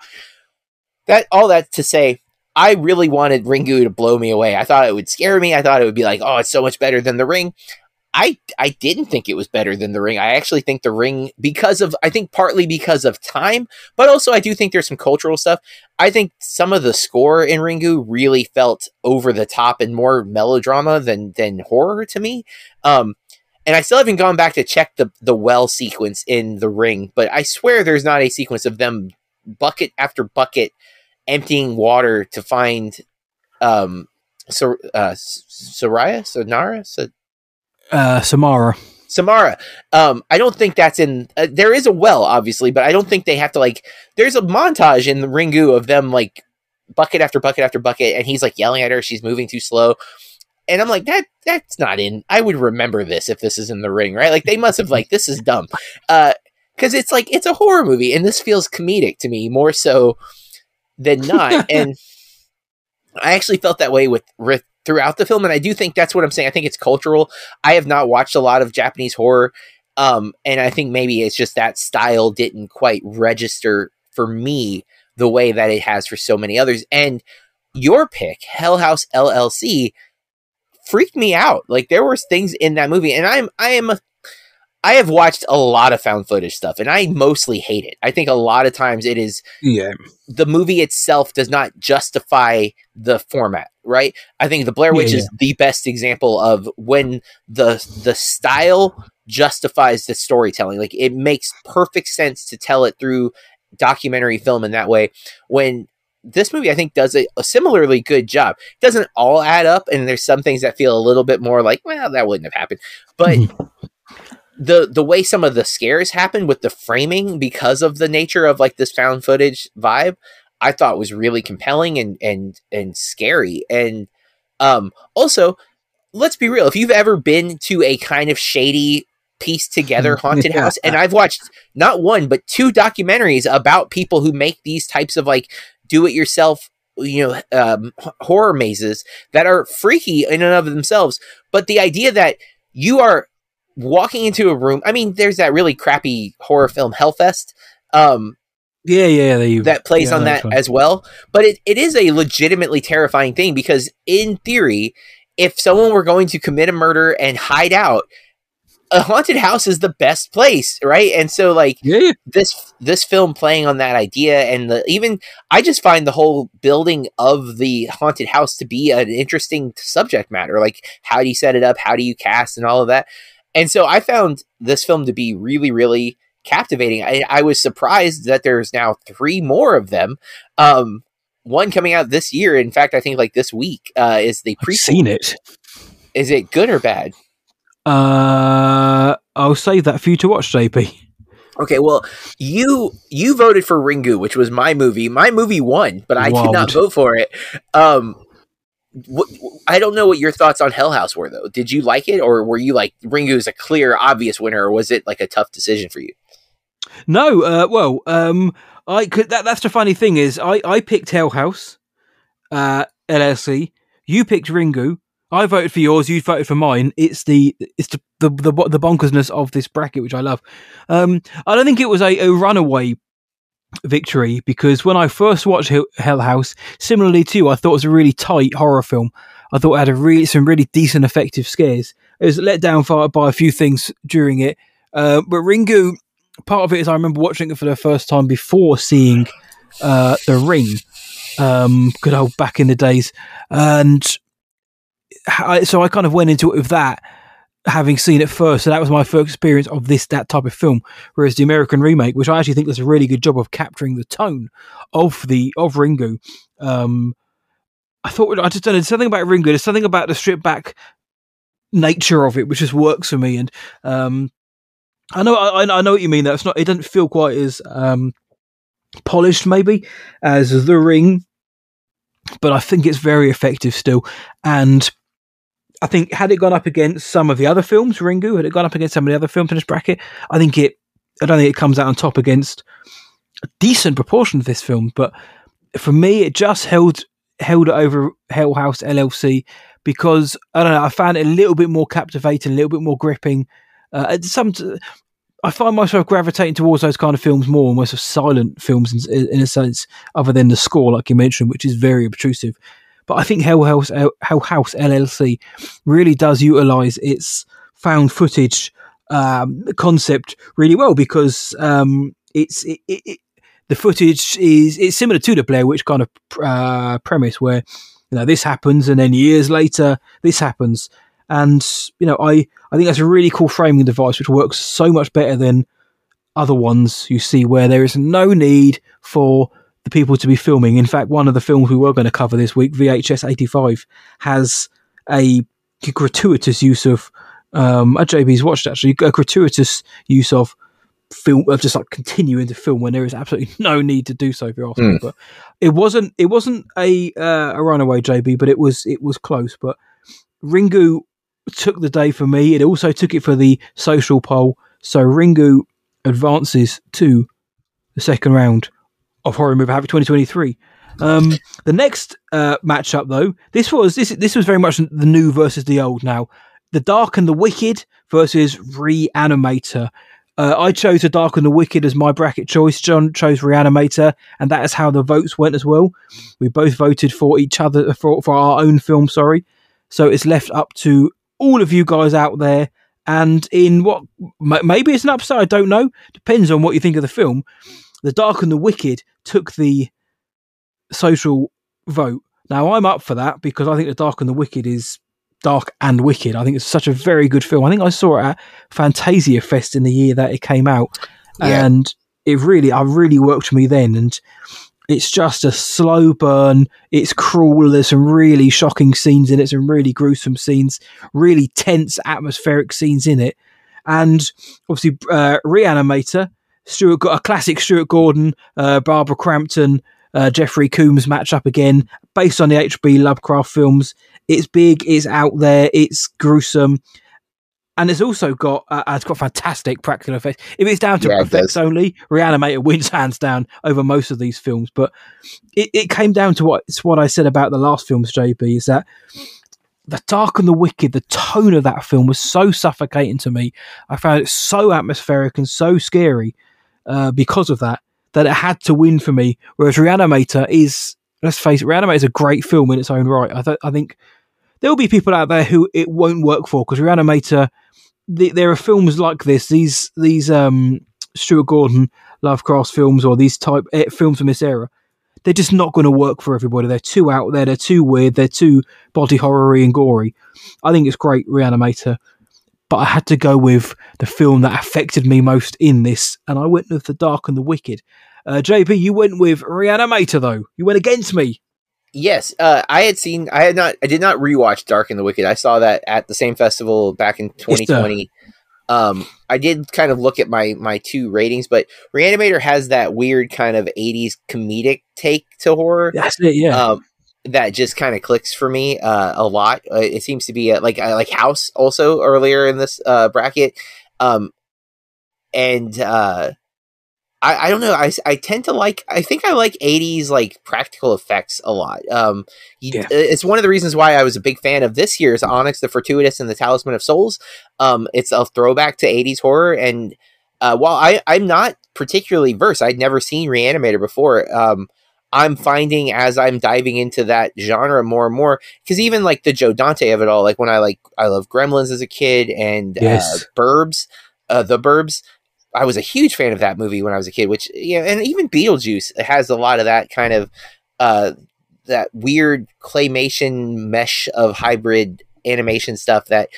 That all that to say, I really wanted Ringu to blow me away. I thought it would scare me. I thought it would be like, oh, it's so much better than The Ring. I I didn't think it was better than the ring. I actually think the ring because of I think partly because of time, but also I do think there's some cultural stuff. I think some of the score in Ringu really felt over the top and more melodrama than than horror to me. Um and I still haven't gone back to check the the well sequence in the ring, but I swear there's not a sequence of them bucket after bucket emptying water to find um so uh Soraya Sonara so uh, Samara. Samara. Um, I don't think that's in. Uh, there is a well, obviously, but I don't think they have to like. There's a montage in the Ringu of them like bucket after bucket after bucket, and he's like yelling at her. She's moving too slow, and I'm like, that that's not in. I would remember this if this is in the ring, right? Like they must have like this is dumb, uh, because it's like it's a horror movie, and this feels comedic to me more so than not, and. I actually felt that way with with throughout the film and i do think that's what i'm saying. I think it's cultural. I have not watched a lot of japanese horror um, and i think maybe it's just that style didn't quite register for me the way that it has for so many others. And your pick hell house llc freaked me out. Like there were things in that movie and i'm i am a I have watched a lot of found footage stuff and I mostly hate it. I think a lot of times it is Yeah. the movie itself does not justify the format, right? I think the Blair Witch Yeah, is the best example of when the the style justifies the storytelling. Like it makes perfect sense to tell it through documentary film in that way. When this movie, I think, does a, a similarly good job. It doesn't all add up, and there's some things that feel a little bit more like, well, that wouldn't have happened. But the the way some of the scares happen with the framing because of the nature of like this found footage vibe, I thought was really compelling and and and scary. And um also, let's be real, if you've ever been to a kind of shady pieced together haunted house and I've watched not one but two documentaries about people who make these types of like do it yourself you know um, horror mazes that are freaky in and of themselves but the idea that you are walking into a room i mean there's that really crappy horror film hellfest um Yeah, yeah, there you that plays yeah, on that as well. But it, it is a legitimately terrifying thing because, in theory, if someone were going to commit a murder and hide out, a haunted house is the best place, right? And so, like yeah. this this film playing on that idea, and the even I just find the whole building of the haunted house to be an interesting subject matter. Like, how do you set it up? How do you cast and all of that? And so, I found this film to be really, really captivating. I, I was surprised that there's now three more of them. Um, one coming out this year. In fact, I think like this week uh, is the prequel. seen it. Is it good or bad? Uh, I'll save that for you to watch, JB. Okay, well, you you voted for Ringu, which was my movie. My movie won, but I did not vote for it. Um, wh- I don't know what your thoughts on Hell House were, though. Did you like it, or were you like Ringu is a clear, obvious winner, or was it like a tough decision for you? No, uh, well, um, I could. That, that's the funny thing is, I I picked Hell House, uh, LLC. You picked Ringu. I voted for yours. You voted for mine. It's the it's the the the, the bonkersness of this bracket, which I love. Um, I don't think it was a, a runaway victory because when I first watched Hell- House, similarly to you, I thought it was a really tight horror film. I thought it had a really some really decent, effective scares. It was let down by a few things during it, uh, but Ringu part of it is I remember watching it for the first time before seeing uh, The Ring, um, good old back in the days, and I, so I kind of went into it with that, having seen it first. So that was my first experience of this that type of film. Whereas the American remake, which I actually think does a really good job of capturing the tone of the of Ringu, um, I thought I just don't know something about Ringu. There's something about the stripped back nature of it which just works for me, and um, I know I, I know what you mean. That it's not. It doesn't feel quite as um, polished, maybe, as the Ring, but I think it's very effective still. And I think had it gone up against some of the other films, Ringu, had it gone up against some of the other films in this bracket, I think it. I don't think it comes out on top against a decent proportion of this film, but for me, it just held held it over Hell House LLC because I don't know. I found it a little bit more captivating, a little bit more gripping. Uh, some, I find myself gravitating towards those kind of films more, almost of silent films in, in a sense, other than the score, like you mentioned, which is very obtrusive. But I think Hell House, Hell House LLC really does utilize its found footage um, concept really well because um, it's it, it, it, the footage is it's similar to the Blair Witch kind of uh, premise where you know this happens and then years later this happens. And you know I I think that's a really cool framing device which works so much better than other ones you see where there is no need for the people to be filming. In fact, one of the films we were going to cover this week, VHS 85, has a gratuitous use of, um, at JB's watched actually, a gratuitous use of film of just like continuing to film when there is absolutely no need to do so if you're asking mm. but it wasn't it wasn't a uh, a runaway jb but it was it was close but ringu took the day for me it also took it for the social poll so ringu advances to the second round of Horror Movie Havoc 2023. Um, the next uh, matchup, though, this was this this was very much the new versus the old. Now, the Dark and the Wicked versus Reanimator. Uh, I chose the Dark and the Wicked as my bracket choice. John chose Reanimator, and that is how the votes went as well. We both voted for each other for for our own film. Sorry, so it's left up to all of you guys out there. And in what maybe it's an upset, I don't know. Depends on what you think of the film. The Dark and the Wicked took the social vote. Now I'm up for that because I think The Dark and the Wicked is dark and wicked. I think it's such a very good film. I think I saw it at Fantasia Fest in the year that it came out, yeah. and it really, I really worked for me then. And it's just a slow burn. It's cruel. There's some really shocking scenes in it, some really gruesome scenes, really tense atmospheric scenes in it, and obviously uh, Reanimator Stuart got a classic Stuart Gordon, uh, Barbara Crampton, uh, Jeffrey Combs match up again, based on the H.P. Lovecraft films. It's big, it's out there, it's gruesome, and it's also got uh, it's got fantastic practical effects. If it's down to yeah, effects only, Reanimator wins hands down over most of these films. But it, it came down to what it's what I said about the last films, JB, is that the dark and the wicked, the tone of that film was so suffocating to me. I found it so atmospheric and so scary uh, because of that, that it had to win for me. Whereas Reanimator is, let's face it, Reanimator is a great film in its own right. I, th- I think there will be people out there who it won't work for because Reanimator, the, there are films like this, these these um, Stuart Gordon Lovecraft films or these type eh, films from this era. They're just not going to work for everybody. They're too out there. They're too weird. They're too body horror and gory. I think it's great, Reanimator but I had to go with the film that affected me most in this, and I went with The Dark and the Wicked. Uh, JB, you went with Reanimator, though. You went against me. Yes, uh, I had seen. I had not. I did not rewatch Dark and the Wicked. I saw that at the same festival back in 2020. Um, I did kind of look at my my two ratings, but Reanimator has that weird kind of 80s comedic take to horror. That's it, yeah. Um, that just kind of clicks for me uh, a lot. Uh, it seems to be like like House also earlier in this uh, bracket, um, and uh, I, I don't know. I, I tend to like. I think I like '80s like practical effects a lot. Um, you, yeah. it's one of the reasons why I was a big fan of this year's Onyx, the Fortuitous, and the Talisman of Souls. Um, it's a throwback to '80s horror, and uh, while I I'm not particularly versed, I'd never seen Reanimator before. Um, I'm finding as I'm diving into that genre more and more because even like the Joe Dante of it all, like when I like I love Gremlins as a kid and uh, yes. uh, Burbs, uh, the Burbs. I was a huge fan of that movie when I was a kid, which yeah, and even Beetlejuice has a lot of that kind of uh, that weird claymation mesh of hybrid animation stuff that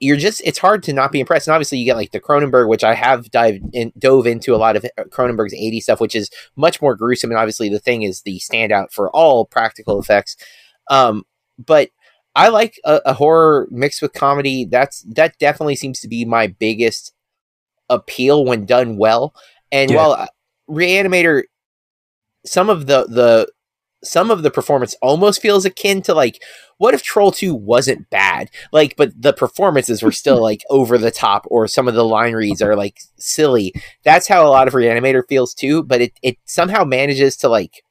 you're just it's hard to not be impressed. And obviously, you get like the Cronenberg, which I have dived in, dove into a lot of Cronenberg's 80 stuff, which is much more gruesome. And obviously, the thing is the standout for all practical effects. Um, but I like a, a, horror mixed with comedy. That's that definitely seems to be my biggest appeal when done well. And yeah. while uh, Reanimator, some of the the some of the performance almost feels akin to like what if Troll 2 wasn't bad? Like, but the performances were still like over the top, or some of the line reads are like silly. That's how a lot of Reanimator feels too, but it, it somehow manages to like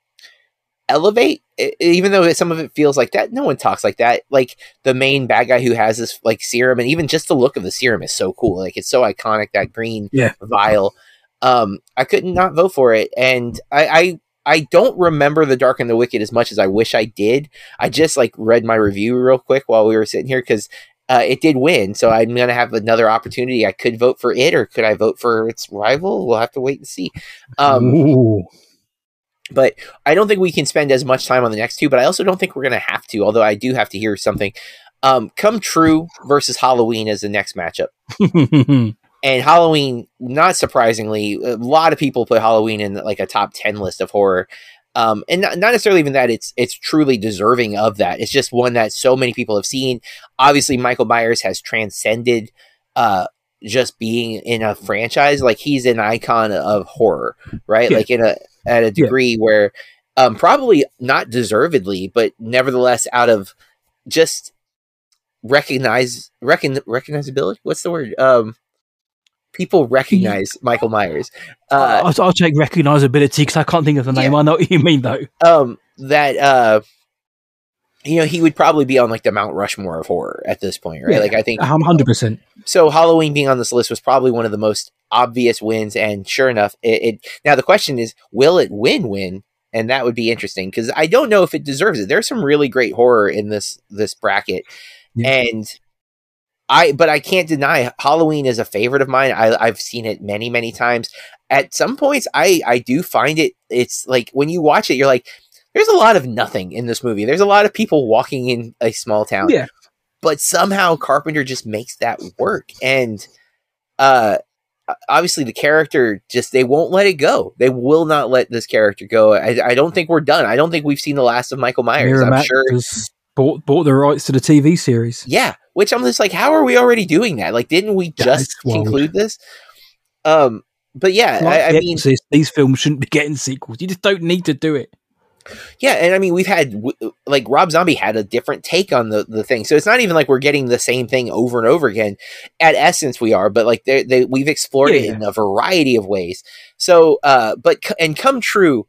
elevate, it, even though some of it feels like that. No one talks like that. Like, the main bad guy who has this like serum, and even just the look of the serum is so cool. Like, it's so iconic, that green yeah. vial. Um, I could not not vote for it. And I, I I don't remember The Dark and the Wicked as much as I wish I did. I just like read my review real quick while we were sitting here because Uh, it did win, so I'm going to have another opportunity. I could vote for it, or could I vote for its rival? We'll have to wait and see. Um, Ooh. but I don't think we can spend as much time on the next two. But I also don't think we're going to have to. Although I do have to hear something. Um, Come True versus Halloween as the next matchup. and Halloween, not surprisingly, a lot of people put Halloween in like a top ten list of horror. Um, and not, not necessarily even that it's it's truly deserving of that. It's just one that so many people have seen. Obviously, Michael Myers has transcended uh, just being in a franchise. Like he's an icon of horror, right? Yeah. Like in a at a degree where um, probably not deservedly, but nevertheless out of just recognize recon recognizability. What's the word? Um, people recognize Michael Myers. Uh, I'll, I'll take recognizability because I can't think of the name. Yeah. I know what you mean though. um, that uh, you know, he would probably be on like the Mount Rushmore of horror at this point, right? Yeah. Like I think I'm hundred percent. so. Halloween being on this list was probably one of the most obvious wins, and sure enough, it. it now the question is, will it win? Win? And that would be interesting because I don't know if it deserves it. There's some really great horror in this this bracket, Yeah. and I but I can't deny Halloween is a favorite of mine. I, I've seen it many many times. At some points, I I do find it. It's like when you watch it, you're like, there's a lot of nothing in this movie. There's a lot of people walking in a small town Yeah, but somehow Carpenter just makes that work. And uh obviously the character just they won't let it go. They will not let this character go. I, I don't think we're done. I don't think we've seen the last of Michael Myers. I'm sure. bought bought the rights to the TV series. Yeah, which I'm just like, how are we already doing that? Like, didn't we just conclude this? Um, but yeah, Like I, I mean, these films shouldn't be getting sequels. You just don't need to do it. Yeah, and I mean we've had like Rob Zombie had a different take on the the thing, so it's not even like we're getting the same thing over and over again. At essence, we are, but like they they we've explored it Yeah. in a variety of ways. So, uh, but and come true,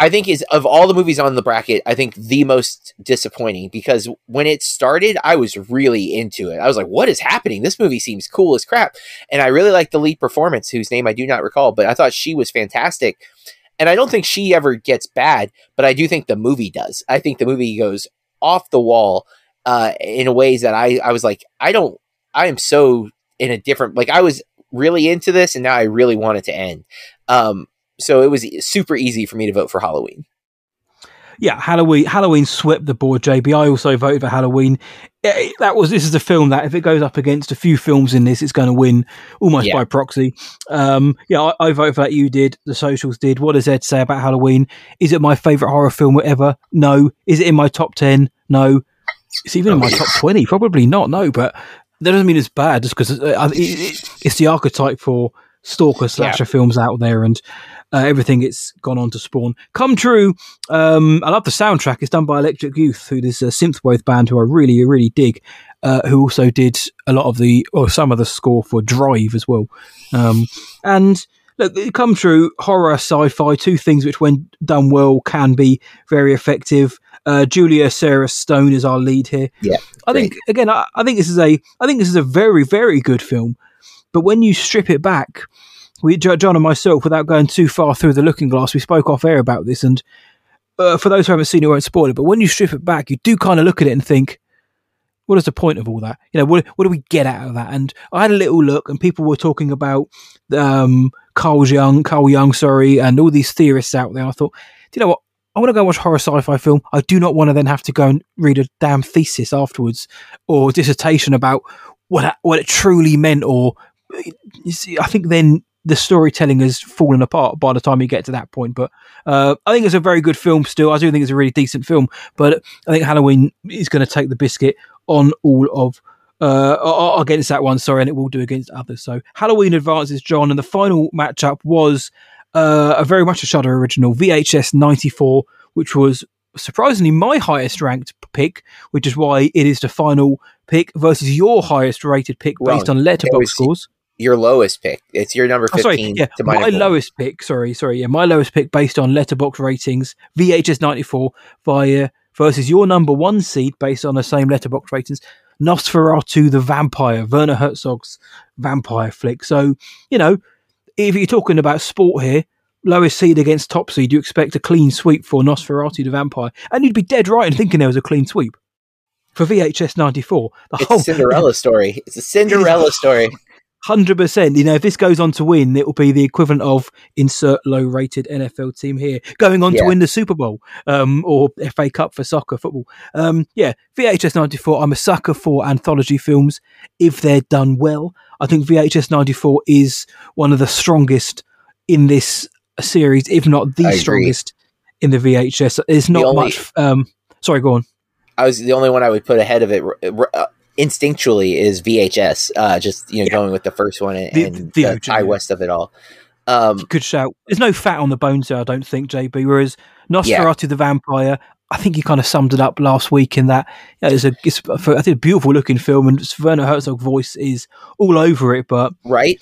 I think is of all the movies on the bracket, I think the most disappointing because when it started, I was really into it. I was like, "What is happening? This movie seems cool as crap," and I really liked the lead performance, whose name I do not recall, but I thought she was fantastic and I don't think she ever gets bad, but I do think the movie does. I think the movie goes off the wall uh, in ways that I, I was like, I don't, I am so in a different, like I was really into this and now I really want it to end. Um, so it was super easy for me to vote for Halloween. Yeah, Halloween. Halloween swept the board. JB. I also voted for Halloween. Eh, That was this is a film that if it goes up against a few films in this, it's going to win almost Yeah. by proxy. Um, yeah, I, I voted for that. You did. The socials did. What does Ed say about Halloween? Is it my favorite horror film ever? No. Is it in my top ten? No. It's even in my top twenty. Probably not. No, but that doesn't mean it's bad just because it, it, it's the archetype for stalker slasher films out there and uh, everything it's gone on to spawn. Come true. Um, I love the soundtrack. It's done by Electric Youth, who is a synthwave band who I really, really dig. Uh, who also did a lot of the or some of the score for Drive as well. Um, and look, it come true. Horror, sci-fi, two things which, when done well, can be very effective. Uh, Julia Sarah Stone is our lead here. Yeah, I think again. I, I think this is a. I think this is a very, very good film. But when you strip it back, we, John and myself, without going too far through the looking glass, we spoke off air about this. And uh, for those who haven't seen it, I won't spoil it. But when you strip it back, you do kind of look at it and think, what is the point of all that? You know, what, what do we get out of that? And I had a little look, and people were talking about um, Carl Jung, Carl Young, sorry, and all these theorists out there. I thought, do you know what? I want to go watch horror sci-fi film. I do not want to then have to go and read a damn thesis afterwards or dissertation about what what it truly meant. Or you see, I think then the storytelling has fallen apart by the time you get to that point. But uh, I think it's a very good film. Still, I do think it's a really decent film. But I think Halloween is going to take the biscuit on all of. Uh, against that one, sorry, and it will do against others. So Halloween advances John, and the final matchup was uh, a very much a Shudder original, VHS 94, which was surprisingly my highest ranked pick, which is why it is the final pick versus your highest rated pick based Wrong. on Letterboxd scores. Your lowest pick. It's your number Oh, 15 sorry, yeah, to my, my lowest pick. Sorry, sorry, yeah, my lowest pick based on Letterboxd ratings, VHS 94 via versus your number one seed based on the same Letterboxd ratings, Nosferatu the Vampyre, Werner Herzog's vampire flick. So, you know, if you're talking about sport here, lowest seed against top seed, you expect a clean sweep for Nosferatu the Vampyre. And you'd be dead right in thinking there was a clean sweep. for VHS ninety four. The It's whole a Cinderella story. It's a Cinderella story. Hundred percent. You know, if this goes on to win, it will be the equivalent of insert low rated NFL team here going on Yeah. to win the Super Bowl um, or FA Cup for soccer football. Um, yeah, VHS ninety four. I'm a sucker for anthology films if they're done well. I think VHS ninety four is one of the strongest in this series, if not the strongest in the VHS. It's not only- much. Um, sorry, go on. I was the only one I would put ahead of it uh, instinctually is VHS. Uh, just you know, Yeah. going with the first one and The- and the the, OG, Ti yeah. West of it all. Um, Good shout. There's no fat on the bones there, I don't think, JB. Whereas Nosferatu the Vampyre, I think you kind of summed it up last week in that yeah, it's a, it's, I think a beautiful looking film, and Werner Herzog's voice is all over it, but right?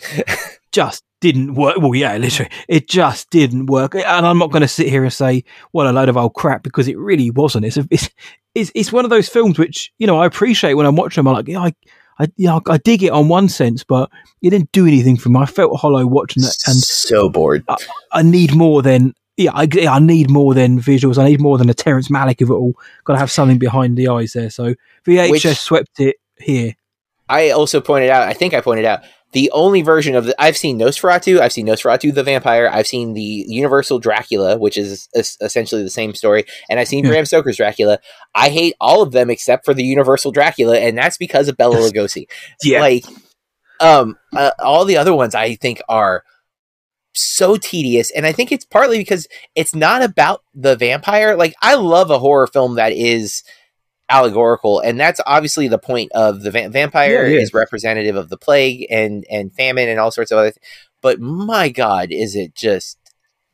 just didn't work. Well, yeah, literally, it just didn't work. And I'm not going to sit here and say what a load of old crap because it really wasn't. It's a, it's, it's it's one of those films which you know I appreciate when I'm watching them. I'm like, yeah, I. I, you know, I dig it on one sense, but it didn't do anything for me. I felt hollow watching it, and so bored. I need more than yeah, I, I need more than visuals. I need more than a Terrence Malick of it all. Got to have something behind the eyes there. So VHS Which- swept it here. I also pointed out. I think I pointed out the only version of the. I've seen Nosferatu. I've seen Nosferatu the Vampyre. I've seen the Universal Dracula, which is es- essentially the same story, and I've seen Yeah. Bram Stoker's Dracula. I hate all of them except for the Universal Dracula, and that's because of Yes. Lugosi. Yeah, like um uh, all the other ones i think are so tedious and i think it's partly because it's not about the vampire like i love a horror film that is allegorical and that's obviously the point of the va- vampire Yeah, yeah. is representative of the plague and and famine and all sorts of other th- but my god is it just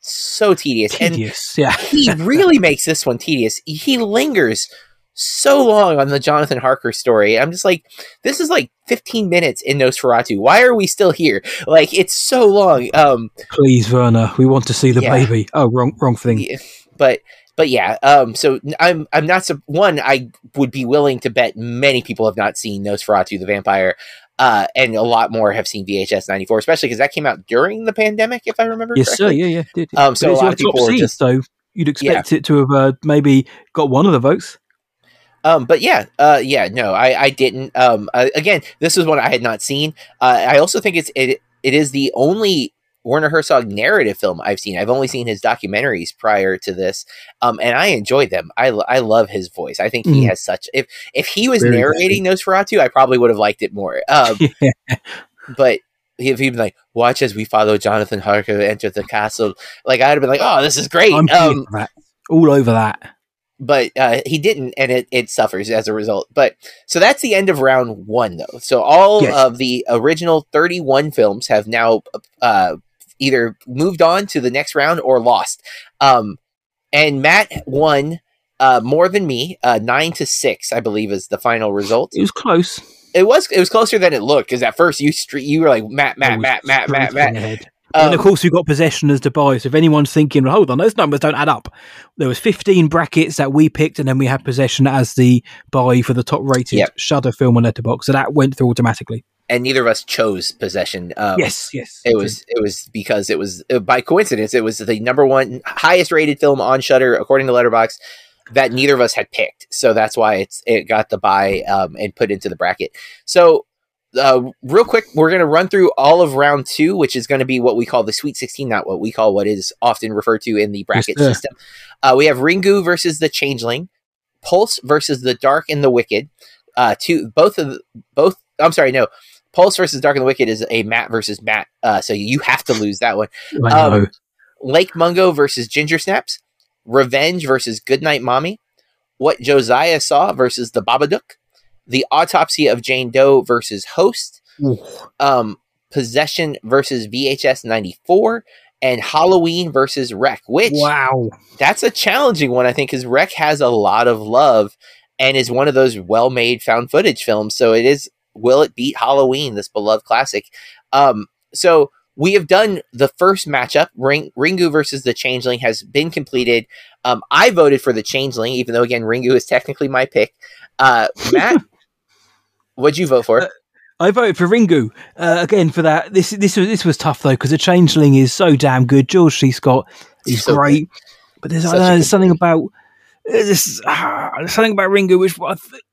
so tedious and tedious. Yeah, he really makes this one tedious. He lingers so long on the Jonathan Harker story. I'm just like, this is like 15 minutes in Nosferatu. Why are we still here? Like, it's so long. Um, please, Werner, we want to see the Yeah. baby. Oh, wrong, wrong thing. but but yeah. Um, so I'm I'm not one. I would be willing to bet many people have not seen Nosferatu the Vampyre. Uh, and a lot more have seen VHS 94, especially because that came out during the pandemic, if I remember Yes, sir. Yeah, yeah. Did. Um, so a lot of people seed, just so you'd expect it to have uh, maybe got one of the votes. Um, but yeah, uh, yeah, no, I, I didn't. Um, again, this is one I had not seen. Uh, I also think it's it, it is the only Werner Herzog narrative film I've seen. I've only seen his documentaries prior to this, um, and I enjoy them. I, I love his voice. I think he Mm. has such. If if he was Very narrating Nosferatu, I probably would have liked it more. Um, yeah. but if he'd been like, "Watch as we follow Jonathan Harker enter the castle," like I'd have been like, "Oh, this is great." Um. All over that. but uh, he didn't, and it, it suffers as a result. But so that's the end of round one, though. So all Yes. of the original 31 films have now uh, either moved on to the next round or lost. Um, and Matt won uh, more than me, uh, nine to six, I believe, is the final result. It was close. It was it was closer than it looked because at first you you were like Matt, Matt, Matt, Matt, Matt, Matt. ahead. and Um, of course, we got possession as Dubai. So if anyone's thinking, well, hold on, those numbers don't add up. There was 15 brackets that we picked, and then we had possession as the buy for the top rated Yep. Shudder film on Letterboxd. So that went through automatically. And neither of us chose possession. Um, yes, yes. It was it was because it was uh, by coincidence it was the number one highest rated film on Shudder according to Letterboxd that neither of us had picked. So that's why it's it got the buy um, and put into the bracket. So uh, real quick, we're going to run through all of round two, which is going to be what we call the Sweet 16, not what we call what is often referred to in the bracket sir. system. Uh, we have Ringu versus the Changeling, Pulse versus the Dark and the Wicked. Uh, two, both of the, both. I'm sorry, no. Pulse versus Dark and the Wicked is a Matt versus Matt, uh, so you have to lose that one. Um. Lake Mungo versus Ginger Snaps, Revenge versus Goodnight Mommy, What Josiah Saw versus The Babadook, The Autopsy of Jane Doe versus Host, um, Possession versus VHS 94, and Halloween versus REC, which wow. that's a challenging one, I think, because REC has a lot of love and is one of those well made found footage films. So it is, will it beat Halloween, this beloved classic? Um, so we have done the first matchup. Ring, Ringu versus the Changeling has been completed. Um, I voted for the Changeling, even though, again, Ringu is technically my pick. Uh, Matt, what'd you vote for? Uh, I voted for Ringu uh, again for that. This this was this was tough though because the Changeling is so damn good. George C. Scott is So great, but there's, I Such don't a know, there's something about This, uh, something about Ringu, which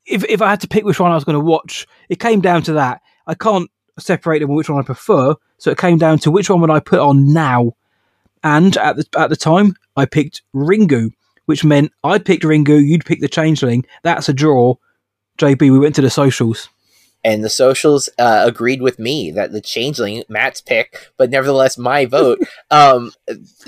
if if I had to pick which one I was going to watch, it came down to that. I can't separate them which one I prefer, so it came down to which one would I put on now. And at the at the time, I picked Ringu, which meant I picked Ringu, you'd pick the Changeling. That's a draw. JB, we went to the socials and the socials uh, agreed with me that the changeling matt's pick but nevertheless my vote um,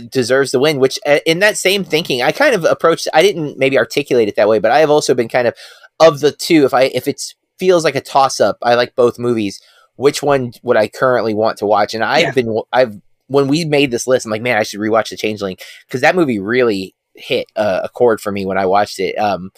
deserves the win which uh, in that same thinking i kind of approached i didn't maybe articulate it that way but i have also been kind of of the two if i if it feels like a toss up i like both movies which one would i currently want to watch and i've yeah. been i've when we made this list i'm like man i should rewatch the changeling because that movie really hit uh, a chord for me when i watched it um,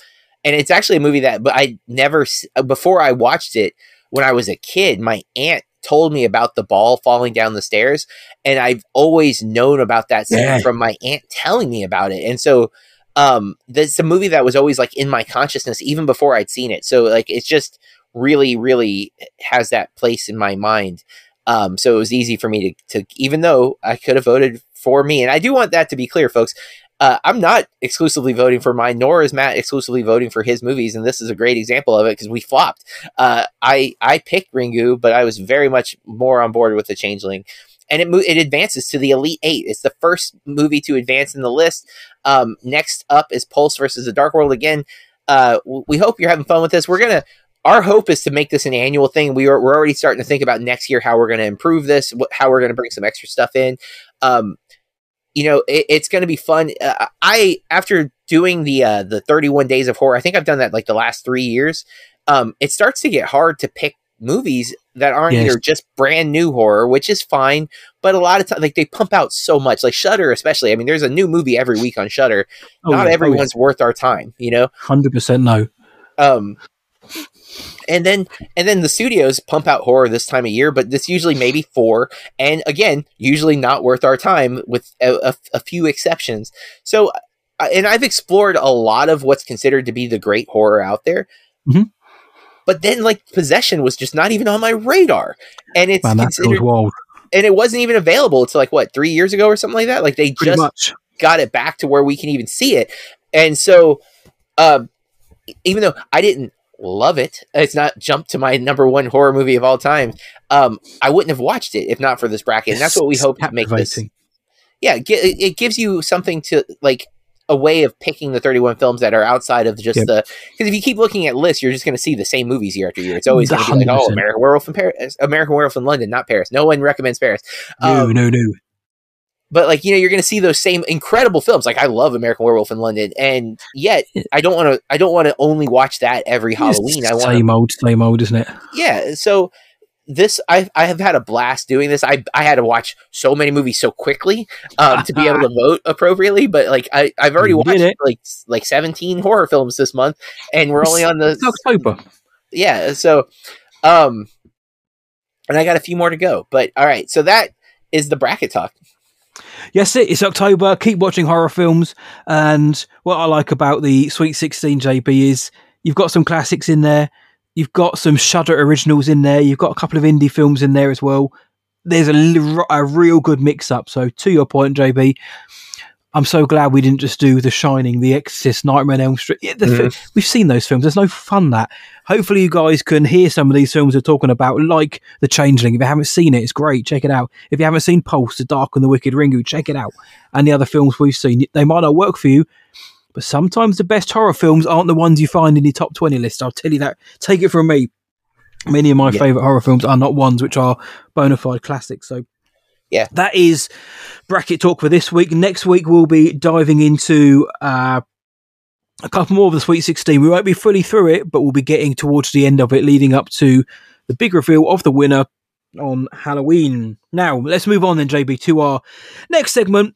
and it's actually a movie that but I never uh, before I watched it when I was a kid, my aunt told me about the ball falling down the stairs and I've always known about that scene yeah. from my aunt telling me about it. And so um that's a movie that was always like in my consciousness even before I'd seen it. So like it's just really really has that place in my mind. Um so it was easy for me to to even though I could have voted for me and I do want that to be clear folks uh, I'm not exclusively voting for mine, nor is Matt exclusively voting for his movies, and this is a great example of it because we flopped. Uh, I I picked Ringu, but I was very much more on board with the Changeling, and it it advances to the Elite Eight. It's the first movie to advance in the list. Um, next up is Pulse versus the Dark World. Again, uh, we hope you're having fun with this. We're gonna our hope is to make this an annual thing. We are we're already starting to think about next year how we're going to improve this, how we're going to bring some extra stuff in. Um, you know, it, it's going to be fun. Uh, I after doing the uh, the 31 days of horror, I think I've done that like the last three years. Um, it starts to get hard to pick movies that aren't yes. either just brand new horror, which is fine, but a lot of times like they pump out so much, like Shudder especially. I mean, there's a new movie every week on Shudder. Oh, Not yeah, everyone's oh, yeah. worth our time, you know. Hundred percent no. Um, and then and then the studios pump out horror this time of year but this usually maybe four. And again usually not worth our time with a, a, a few exceptions. So and i've explored a lot of what's considered to be the great horror out there. Mm-hmm. but then like possession was just not even on my radar. And it's Man, considered and it wasn't even available until like what three years ago or something like that? Like they Pretty just much. got it back to where we can even see it. And so um even though I didn't love it. It's not jumped to my number one horror movie of all time. Um, I wouldn't have watched it if not for this bracket. And that's what we hope to make this. Yeah, it gives you something to like a way of picking the 31 films that are outside of just yep. the because if you keep looking at lists, you're just going to see the same movies year after year. It's always going to be like, oh, American Werewolf in Paris, American Werewolf in London, not Paris. No one recommends Paris. Um, no, no, no but like you know you're going to see those same incredible films. Like i love american werewolf in london and yet i don't want to i don't want to only watch that every halloween. i want same old same old isn't it? Yeah so this I, I have had a blast doing this. I i had to watch so many movies so quickly um, to be able to vote appropriately but like i i've already watched it. like like 17 horror films this month and we're only on the it's october. Yeah so um and i got a few more to go but all right so that is the bracket talk Yes, it. It's October. Keep watching horror films. And what I like about the Sweet 16 JB is you've got some classics in there. You've got some Shudder originals in there. You've got a couple of indie films in there as well. There's a, a real good mix up. So, to your point, JB, I'm so glad we didn't just do The Shining, The Exorcist, Nightmare on Elm Street. Yeah, mm. we've seen those films. There's no fun that. Hopefully, you guys can hear some of these films we're talking about, like The Changeling. If you haven't seen it, it's great. Check it out. If you haven't seen Pulse, The Dark and the Wicked Ringu, check it out. And the other films we've seen, they might not work for you, but sometimes the best horror films aren't the ones you find in your top 20 list. I'll tell you that. Take it from me. Many of my yeah. favourite horror films are not ones which are bona fide classics. So yeah, that is bracket talk for this week. Next week we'll be diving into uh, a couple more of the Sweet 16. We won't be fully through it, but we'll be getting towards the end of it, leading up to the big reveal of the winner on Halloween. Now, let's move on then, JB, to our next segment,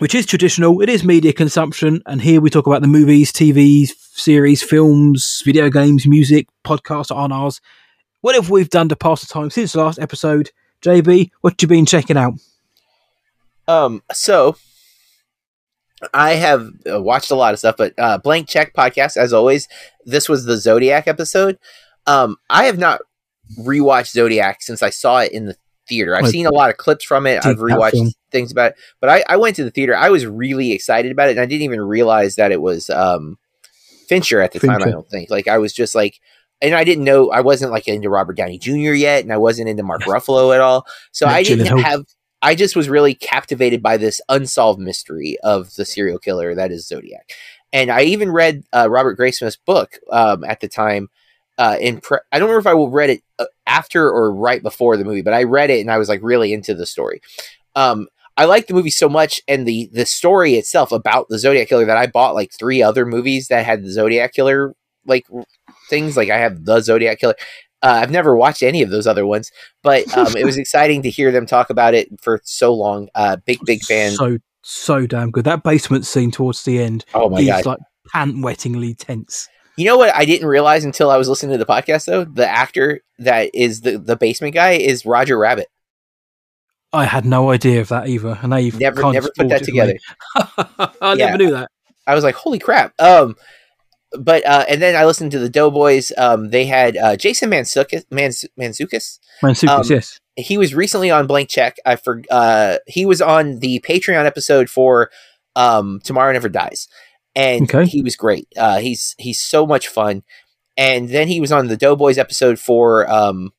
Which is traditional. It is media consumption, and here we talk about the movies, TV series, films, video games, music, podcasts on ours. What have we done to pass the time since the last episode? JB, what you been checking out? Um, so I have uh, watched a lot of stuff, but uh, Blank Check podcast, as always, this was the Zodiac episode. Um, I have not rewatched Zodiac since I saw it in the theater. I've seen a lot of clips from it. I've rewatched. Things about it, but I, I went to the theater. I was really excited about it, and I didn't even realize that it was um, Fincher at the time. I don't think. Like I was just like, and I didn't know I wasn't like into Robert Downey Jr. yet, and I wasn't into Mark Ruffalo at all. So Like I didn't have. I just was really captivated by this unsolved mystery of the serial killer that is Zodiac. And I even read uh, Robert Graysmith's book um, at the time. Uh, in pre- I don't remember if I will read it uh, after or right before the movie, but I read it and I was like really into the story. Um, I like the movie so much and the the story itself about the Zodiac killer that I bought like three other movies that had the Zodiac killer like things. Like I have the Zodiac killer. Uh, I've never watched any of those other ones, but um, it was exciting to hear them talk about it for so long. Uh, big big fan. So so damn good. That basement scene towards the end oh my is god! like pant wettingly tense. You know what I didn't realize until I was listening to the podcast though? The actor that is the the basement guy is Roger Rabbit. I had no idea of that either, and they've Never never put that together. I Yeah. never knew that. I was like, holy crap. Um, but uh, and then I listened to the Doughboys. Um, they had uh, Jason Mantzoukas, Manz- Mantzoukas. Mantzoukas, Um, yes. He was recently on Blank Check. I for uh, he was on the Patreon episode for um, Tomorrow Never Dies, and Okay. he was great. Uh, he's he's so much fun. And then he was on the Doughboys episode for um,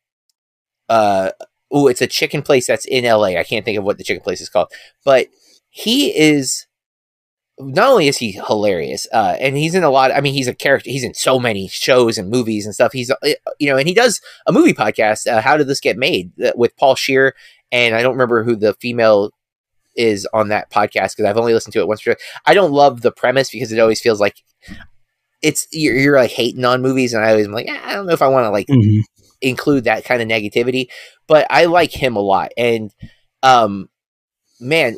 uh, oh, it's a chicken place that's in L.A. I can't think of what the chicken place is called, but he is not only is he hilarious, uh, and he's in a lot. I mean, he's a character. He's in so many shows and movies and stuff. He's uh, you know, and he does a movie podcast. Uh, How did this get made? Uh, with Paul Scheer, and I don't remember who the female is on that podcast because I've only listened to it once. I don't love the premise because it always feels like it's you're, you're like hating on movies, and I always am like, "Ah, I don't know if I want to like Mhm. Include that kind of negativity, but I like him a lot. And um man,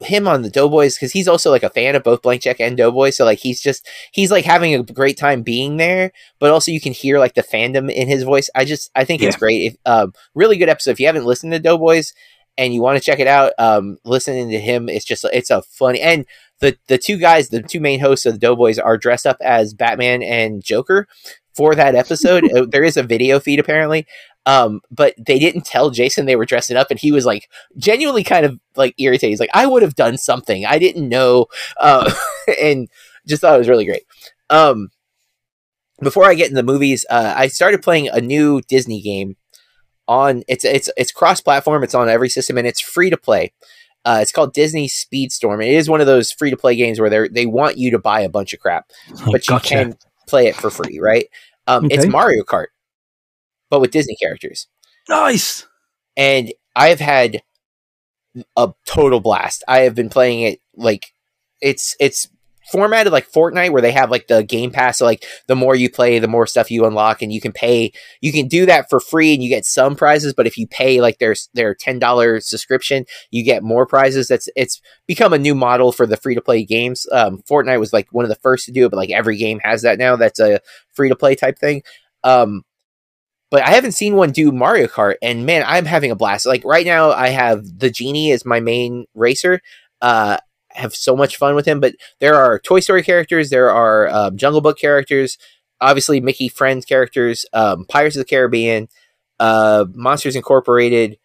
him on the Doughboys because he's also like a fan of both Blank Check and Doughboys. So like he's just he's like having a great time being there, but also you can hear like the fandom in his voice. I just I think it's great. If, um, really good episode. If you haven't listened to Doughboys and you want to check it out, um, listening to him, it's just it's a funny and the the two guys, the two main hosts of the Doughboys, are dressed up as Batman and Joker for that episode. Uh, there is a video feed apparently, um, but they didn't tell Jason they were dressing up, and he was like genuinely kind of like irritated. He's like, I would have done something. I didn't know, uh, and just thought it was really great. Um, before I get in the movies, uh, I started playing a new Disney game on it's it's it's cross platform. It's on every system, and it's free to play. Uh, it's called Disney Speedstorm. It is one of those free to play games where they they want you to buy a bunch of crap, Oh, but you gotcha. can play it for free, right? Um, It's Mario Kart, but with Disney characters Nice. and I've had a total blast. I have been playing it like it's it's formatted like Fortnite where they have like the game pass so like the more you play the more stuff you unlock and you can pay you can do that for free and you get some prizes but if you pay like their their $10 subscription you get more prizes that's it's become a new model for the free to play games um Fortnite was like one of the first to do it but like every game has that now that's a free to play type thing um but I haven't seen one do Mario Kart, and man, I'm having a blast. Like right now, I have the genie as my main racer. Uh, have so much fun with him. But there are Toy Story characters, there are um, Jungle Book characters, obviously Mickey Friends characters, um, Pirates of the Caribbean, uh, Monsters Incorporated,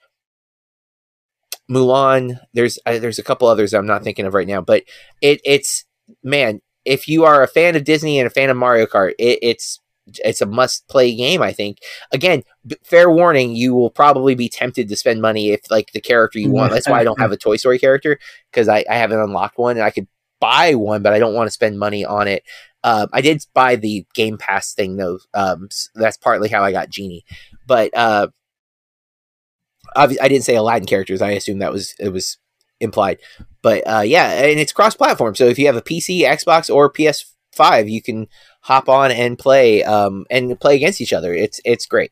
Mulan. There's uh, there's a couple others I'm not thinking of right now, but it it's man. If you are a fan of Disney and a fan of Mario Kart, it, it's it's a must play game. I think. Again, b- fair warning: you will probably be tempted to spend money if like the character you want. That's why I don't have a Toy Story character because I, I haven't unlocked one and I could buy one, but I don't want to spend money on it. Um, I did buy the Game Pass thing though. Um, s- that's partly how I got Genie, but uh, I didn't say Aladdin characters. I assume that was it was implied. But uh, yeah, and it's cross platform. So if you have a PC, Xbox, or PS5, you can hop on and play um, and play against each other. It's it's great.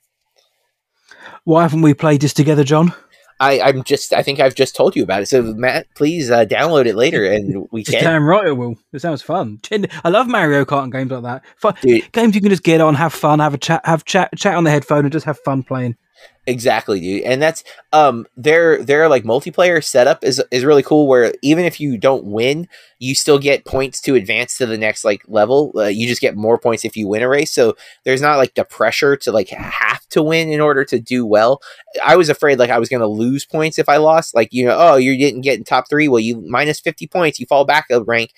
Why haven't we played this together, Jon? I, I'm just. I think I've just told you about it. So Matt, please uh, download it later, and we Just can. damn right it will. It sounds fun. I love Mario Kart and games like that. Fun, games you can just get on, have fun, have a chat, have chat, chat on the headphone, and just have fun playing. Exactly, dude. And that's um their their like multiplayer setup is is really cool where even if you don't win, you still get points to advance to the next like level. Uh, you just get more points if you win a race. So there's not like the pressure to like have to win in order to do well. I was afraid like I was going to lose points if I lost. Like, you know, oh, you didn't get in top 3, well you minus 50 points, you fall back a rank.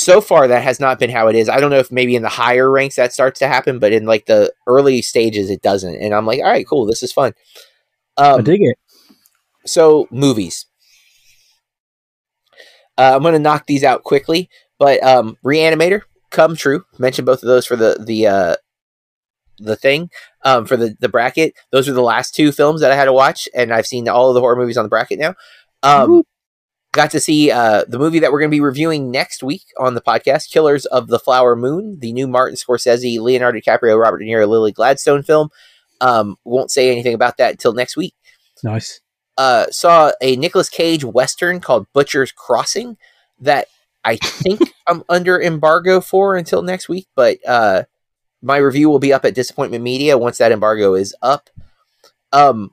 So far that has not been how it is. I don't know if maybe in the higher ranks that starts to happen, but in like the early stages it doesn't. And I'm like, all right, cool, this is fun. I Um, dig it. so movies. Uh, I'm going to knock these out quickly, but um, Reanimator, Come True. Mentioned both of those for the the uh, the thing um, for the the bracket. Those are the last two films that I had to watch, and I've seen all of the horror movies on the bracket now. Um, got to see uh, the movie that we're going to be reviewing next week on the podcast, Killers of the Flower Moon, the new Martin Scorsese, Leonardo DiCaprio, Robert De Niro, Lily Gladstone film. Um, won't say anything about that until next week Nice. uh, saw a Nicolas Cage western called Butcher's Crossing that I think I'm under embargo for until next week, but uh, my review will be up at Disappointment Media once that embargo is up. Um,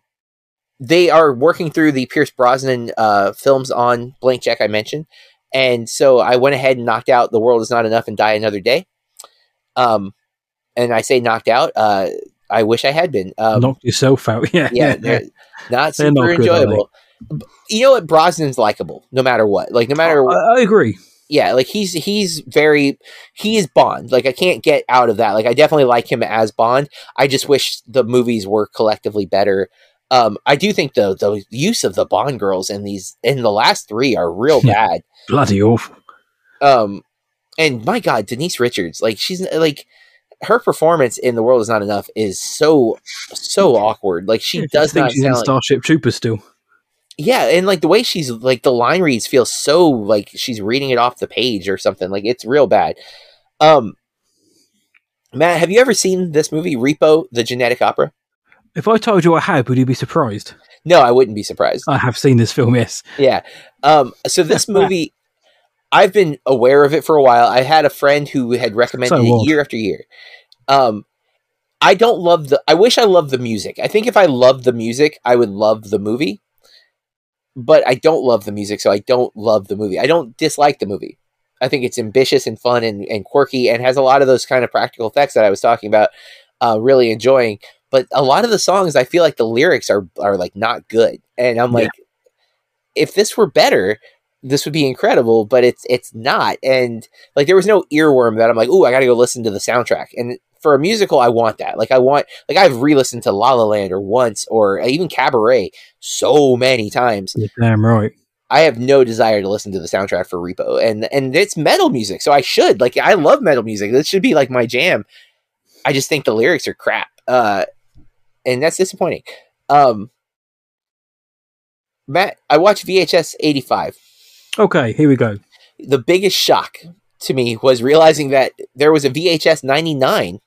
they are working through the Pierce Brosnan uh, films on Blank Check I mentioned, and so I went ahead and knocked out The World Is Not Enough and Die Another Day. Um, and I say knocked out. Uh, I wish I had been. Um, Knock yourself out. Yeah. yeah, they're not They're super not enjoyable. B- You know what? Brosnan's likable, no matter what. Like no matter, I, I agree. yeah, like he's he's very he is Bond. Like I can't get out of that. Like I definitely like him as Bond. I just wish the movies were collectively better. Um, I do think the the use of the Bond girls in these in the last three are real bad. Bloody awful. Um, and my God, Denise Richards, like she's like her performance in The World Is Not Enough is so so awkward. Like she does I think not she's in like Starship Troopers still. yeah and like the way she's like the line reads feel so like she's reading it off the page or something like it's real bad um matt have you ever seen this movie repo the genetic opera If I told you I had, would you be surprised? no i wouldn't be surprised. I have seen this film, yes. yeah. Um so this movie i've been aware of it for a while. I had a friend who had recommended So it year after year. Um i don't love the i wish i loved the music. I think if i loved the music i would love the movie. But i don't love the music so i don't love the movie. I don't dislike the movie. I think it's ambitious and fun and, and quirky and has a lot of those kind of practical effects that i was talking about uh, really enjoying but a lot of the songs i feel like the lyrics are are like not good and i'm Yeah. like if this were better this would be incredible but it's it's not and like there was no earworm that i'm like oh i gotta go listen to the soundtrack and for a musical i want that like i want like i've re-listened to la la land or once or even cabaret so many times You're damn right. I have no desire to listen to the soundtrack for Repo, and and it's metal music, so I should like I love metal music. This should be like my jam. I just think the lyrics are crap, uh, and that's disappointing. Um, Matt, I watched VHS eighty five. Okay, here we go. The biggest shock to me was realizing that there was a VHS ninety nine,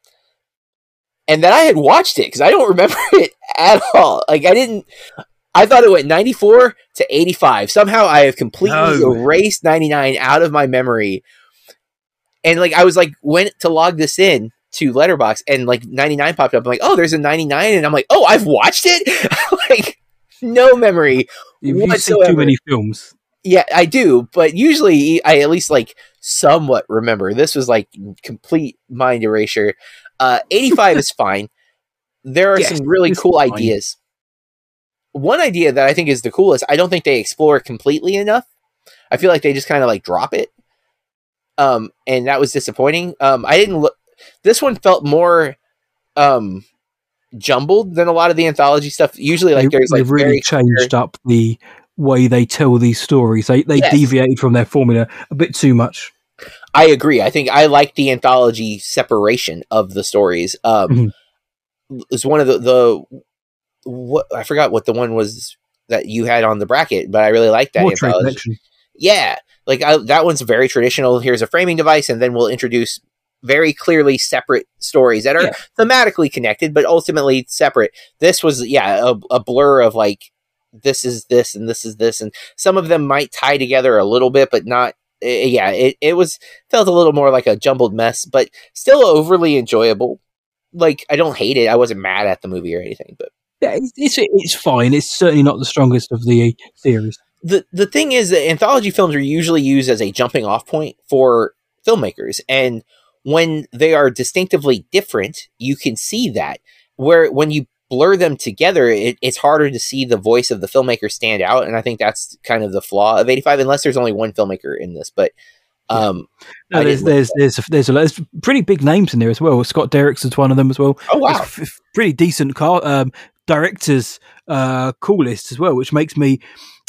and that I had watched it because I don't remember it at all. Like I didn't. I thought it went 94 to 85. Somehow I have completely No. erased 99 out of my memory. And like I was like went to log this in to Letterboxd and like 99 popped up. I'm like, "Oh, there's a 99." And I'm like, "Oh, I've watched it?" like no memory. You've seen too many films. Yeah, I do, but usually I at least like somewhat remember. This was like complete mind erasure. Uh 85 is fine. There are Yes, some really cool fine. ideas. One idea that I think is the coolest, I don't think they explore completely enough. I feel like they just kind of like drop it. Um and that was disappointing. Um I didn't look this one felt more um jumbled than a lot of the anthology stuff. Usually like they, there's like they've really changed up the way they tell these stories. They they Yes. deviated from their formula a bit too much. I agree. I think I like the anthology separation of the stories. Um, It's one of the the what I forgot what the one was that you had on the bracket, but I really like that More anthology. Yeah, like I, that one's very traditional. Here's a framing device, and then we'll introduce very clearly separate stories that are Yeah. thematically connected, but ultimately separate. This was yeah a, a blur of like this is this and this is this and some of them might tie together a little bit but not eh, yeah it, it was felt a little more like a jumbled mess but still overly enjoyable like i don't hate it i wasn't mad at the movie or anything but Yeah, it's, it's it's fine. It's certainly not the strongest of the series. the the thing is that anthology films are usually used as a jumping off point for filmmakers and when they are distinctively different you can see that where when you blur them together it, it's harder to see the voice of the filmmaker stand out and i think that's kind of the flaw of 85 unless there's only one filmmaker in this but um No, there's there's there's there's, a, there's pretty big names in there as well. Scott Derrickson's one of them as well. oh wow f- pretty decent car um, directors uh, call list as well, which makes me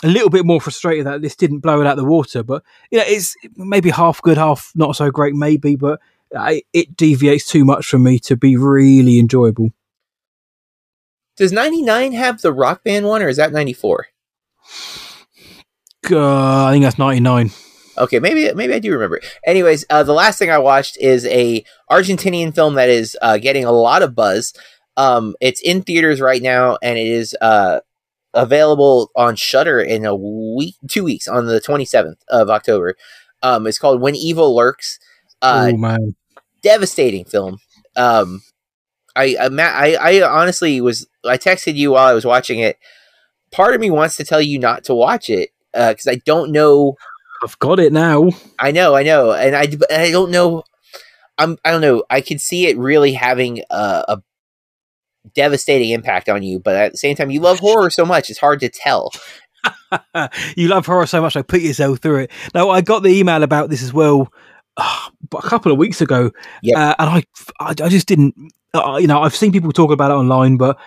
a little bit more frustrated that this didn't blow it out the water. But you know, it's maybe half good, half not so great, maybe. But I, it deviates too much for me to be really enjoyable. does 99 have the rock band one or is that 94 Uh, I think that's ninety nine. Okay, maybe maybe I do remember. Anyways, uh, the last thing I watched is a Argentinian film that is uh, getting a lot of buzz. Um, it's in theaters right now, and it is uh, available on Shudder in a week, two weeks, on the twenty seventh of October. Um, it's called When Evil Lurks. Uh, oh man, devastating film. Um, I, I, I, I honestly was. I texted you while I was watching it. Part of me wants to tell you not to watch it because I don't know I've got it now. I know, I know, and I, but I don't know. I'm, I don't know. I could see it really having a, a devastating impact on you, but at the same time, you love horror so much; it's hard to tell. you love horror so much, I put yourself through it. Now, I got the email about this as well uh, a couple of weeks ago, Yep. uh, and I, I, I just didn't. Uh, you know, I've seen people talk about it online, but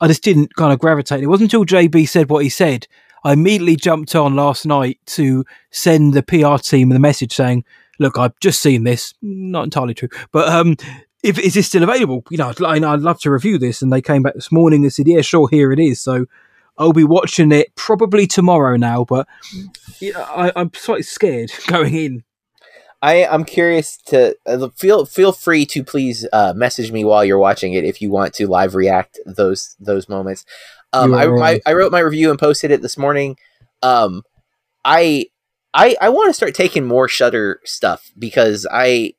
I just didn't kind of gravitate. It wasn't until JB said what he said. I immediately jumped on last night to send the PR team the message saying, "Look, I've just seen this. Not entirely true, but um, if is this still available? You know, I'd, I'd love to review this." And they came back this morning and said, "Yeah, sure, here it is." So I'll be watching it probably tomorrow now, but yeah, I, I'm slightly scared going in. I, I'm curious to uh, feel feel free to please uh, message me while you're watching it if you want to live react those those moments. Um, I, right. I wrote my review and posted it this morning. Um, I I I want to start taking more Shudder stuff because I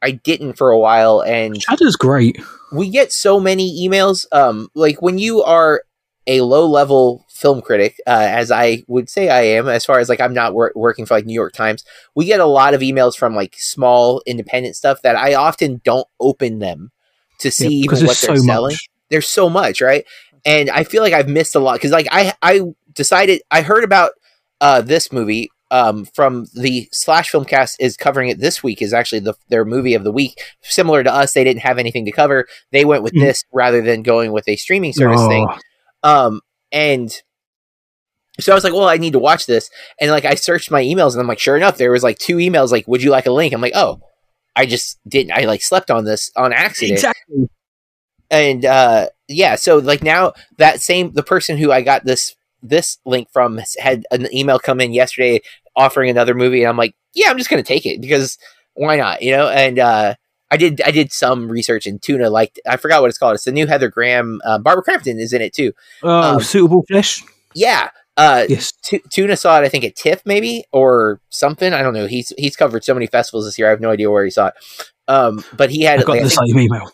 I didn't for a while and Shudder's great. we get so many emails um like when you are a low level film critic uh, as i would say i am as far as like i'm not wor- working for like new york times we get a lot of emails from like small independent stuff that i often don't open them to see Yeah, even what they're so selling. much. there's so much right? And i feel like i've missed a lot because like i i decided i heard about uh this movie um from the slash film cast is covering it this week is actually the their movie of the week. Similar to us they didn't have anything to cover. They went with Mm. this rather than going with a streaming service thing. Oh, um and so I was like, well, I need to watch this. And like I searched my emails and I'm like, sure enough, there was like two emails like, would you like a link? I'm like, oh, I just didn't I like slept on this on accident. exactly. And uh yeah, so like now that same the person who I got this this link from had an email come in yesterday offering another movie and I'm like, yeah, I'm just gonna take it because why not? You know, and uh I did I did some research and Tuna liked I forgot what it's called. It's the new Heather Graham. Uh, Barbara Crampton is in it too. Oh, Um, Suitable Flesh. Yeah. Uh, Yes. Tu- Tuna saw it, I think, at TIFF maybe or something. I don't know. He's he's covered so many festivals this year. I have no idea where he saw it. Um, but he had I got like, I the same email.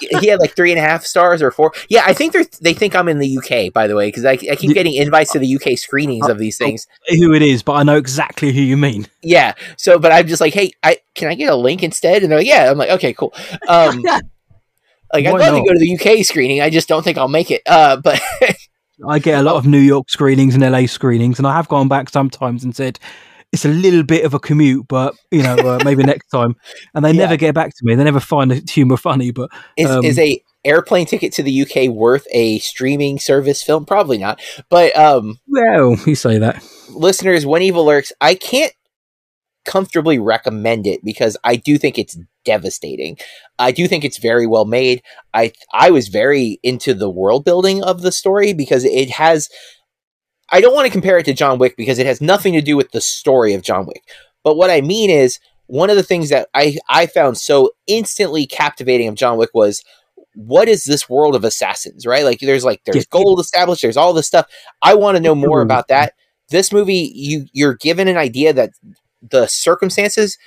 he had like three and a half stars or four. Yeah, I think they they think I'm in the UK by the way because I, I keep getting invites to the UK screenings of these things. Who it is, but I know exactly who you mean. Yeah. So, but I'm just like, hey, I can I get a link instead? And they're like, yeah. I'm like, okay, cool. Um, like I'd love not? to go to the UK screening. I just don't think I'll make it. Uh, but I get a lot of New York screenings and LA screenings, and I have gone back sometimes and said it's a little bit of a commute, but you know, uh, maybe next time. And they Yeah. never get back to me. They never find the humor funny. But is Um, is a airplane ticket to the UK worth a streaming service film? Probably not. But um, well, you say that. listeners, When Evil Lurks, I can't comfortably recommend it because I do think it's devastating. I do think it's very well made. I I was very into the world building of the story because it has I don't want to compare it to John Wick because it has nothing to do with the story of John Wick. But what I mean is one of the things that I I found so instantly captivating of John Wick was what is this world of assassins, right? Like there's like there's gold established, there's all this stuff. I want to know more about that. This movie, you you're given an idea that the circumstances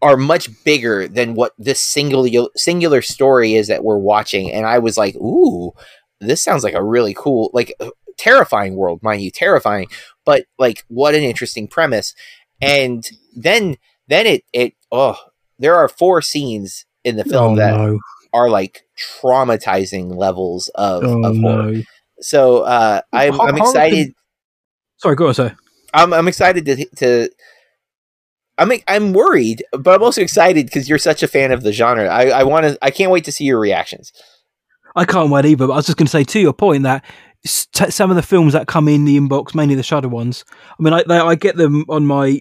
are much bigger than what this singular singular story is that we're watching. And I was like, ooh, this sounds like a really cool, like terrifying world, mind you, terrifying, but like what an interesting premise. And then then it it oh there are four scenes in the film Oh that no! are like traumatizing levels of, Oh of horror. no! So uh, I'm I'm excited. Sorry, go on, sir. I'm I'm excited to to. I'm I'm worried, but I'm also excited because you're such a fan of the genre. I I want to. I can't wait to see your reactions. I can't wait either. But I was just going to say to your point that t- some of the films that come in the inbox, mainly the Shudder ones. I mean, I they, I get them on my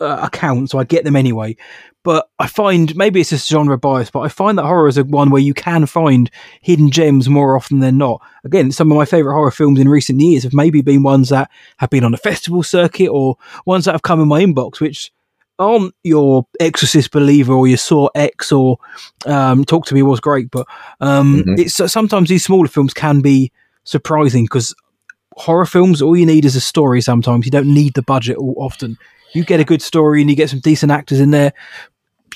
uh, account, so I get them anyway. But I find maybe it's just genre bias, but I find that horror is a one where you can find hidden gems more often than not. Again, some of my favorite horror films in recent years have maybe been ones that have been on a festival circuit or ones that have come in my inbox, which aren't your Exorcist believer or your Saw X or um, Talk to Me was great, but um, Mhm. it's sometimes these smaller films can be surprising because horror films all you need is a story. Sometimes you don't need the budget all often. You get a good story and you get some decent actors in there.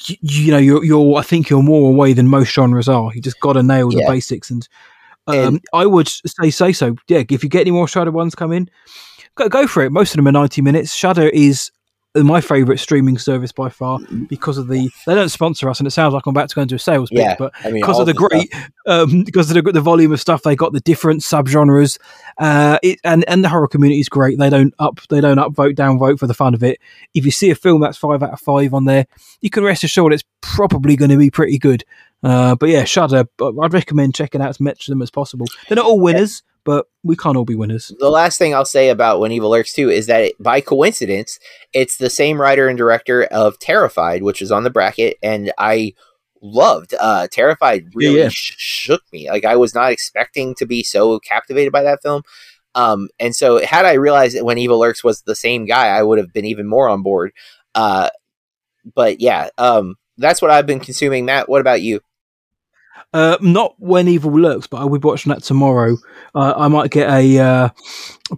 You, you know, you're, you're. I think you're more away than most genres are. You just got to nail the Yeah. basics, and um, And- I would say say so. Yeah, if you get any more Shudder ones come in, go go for it. Most of them are ninety minutes. Shudder is my favorite streaming service by far because of the. They don't sponsor us, and it sounds like I'm about to go into a sales pitch, Yeah, but I mean, because of the great, um, because of the, the volume of stuff they got, the different subgenres, uh, it, and and the horror community is great. They don't up, they don't upvote, downvote for the fun of it. If you see a film that's five out of five on there, you can rest assured it's probably going to be pretty good. Uh, but yeah, Shudder, but I'd recommend checking out as much of them as possible. They're not all winners, but we can't all be winners. the last thing I'll say about When Evil Lurks too is that it, by coincidence, it's the same writer and director of Terrified, which is on the bracket, and I loved uh Terrified. Really yeah. sh- shook me. Like I was not expecting to be so captivated by that film. Um, and so had I realized that When Evil Lurks was the same guy, I would have been even more on board. Uh, but yeah, um, that's what I've been consuming. Matt, what about you? Uh, not when evil lurks, but I will be watching that tomorrow. Uh, I might get a uh,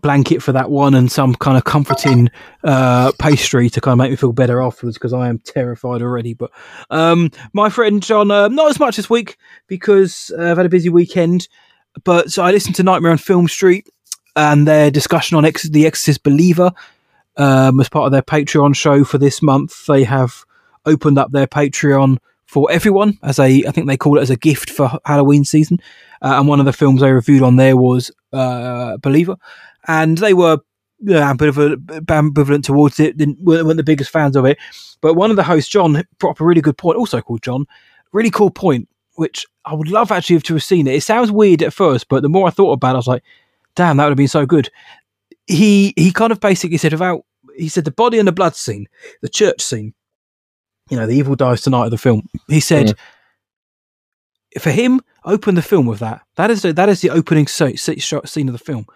blanket for that one and some kind of comforting uh, pastry to kind of make me feel better afterwards because I am terrified already. But um, my friend Jon, uh, not as much this week because I've had a busy weekend. But so I listened to Nightmare on Film Street and their discussion on Ex- the Exorcist Believer um, as part of their Patreon show for this month. They have opened up their Patreon for everyone as a I think they call it as a gift for Halloween season. Uh, and one of the films they reviewed on there was uh, Believer, and they were you know, ambivalent, ambivalent towards it. Didn't weren't the biggest fans of it. But one of the hosts, John, brought up a really good point. Also called John, really cool point, which I would love actually to have seen it. It sounds weird at first, but the more I thought about it, I was like, damn, that would have been so good. He he kind of basically said about he said the body and the blood scene, the church scene you know, the evil dies tonight of the film. He said, mm. for him, open the film with that. That is the, that is the opening so, so- shot scene of the film.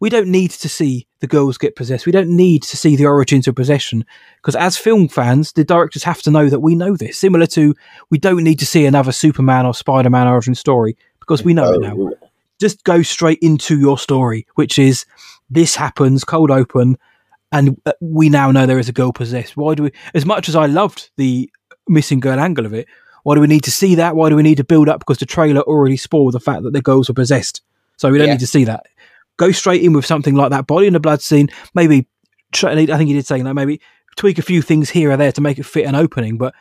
We don't need to see the girls get possessed. We don't need to see the origins of possession because as film fans, the directors have to know that we know this. Similar to we don't need to see another Superman or Spider Man origin story because we know it now oh, just go straight into your story, which is this happens cold open, and uh, we now know there is a girl possessed. Why do we? As much as I loved the missing girl angle of it, why do we need to see that? Why do we need to build up? Because the trailer already spoiled the fact that the girls were possessed, so we don't Yeah. need to see that. Go straight in with something like that, body in the blood scene. Maybe I think he did say that. Maybe tweak a few things here or there to make it fit an opening, but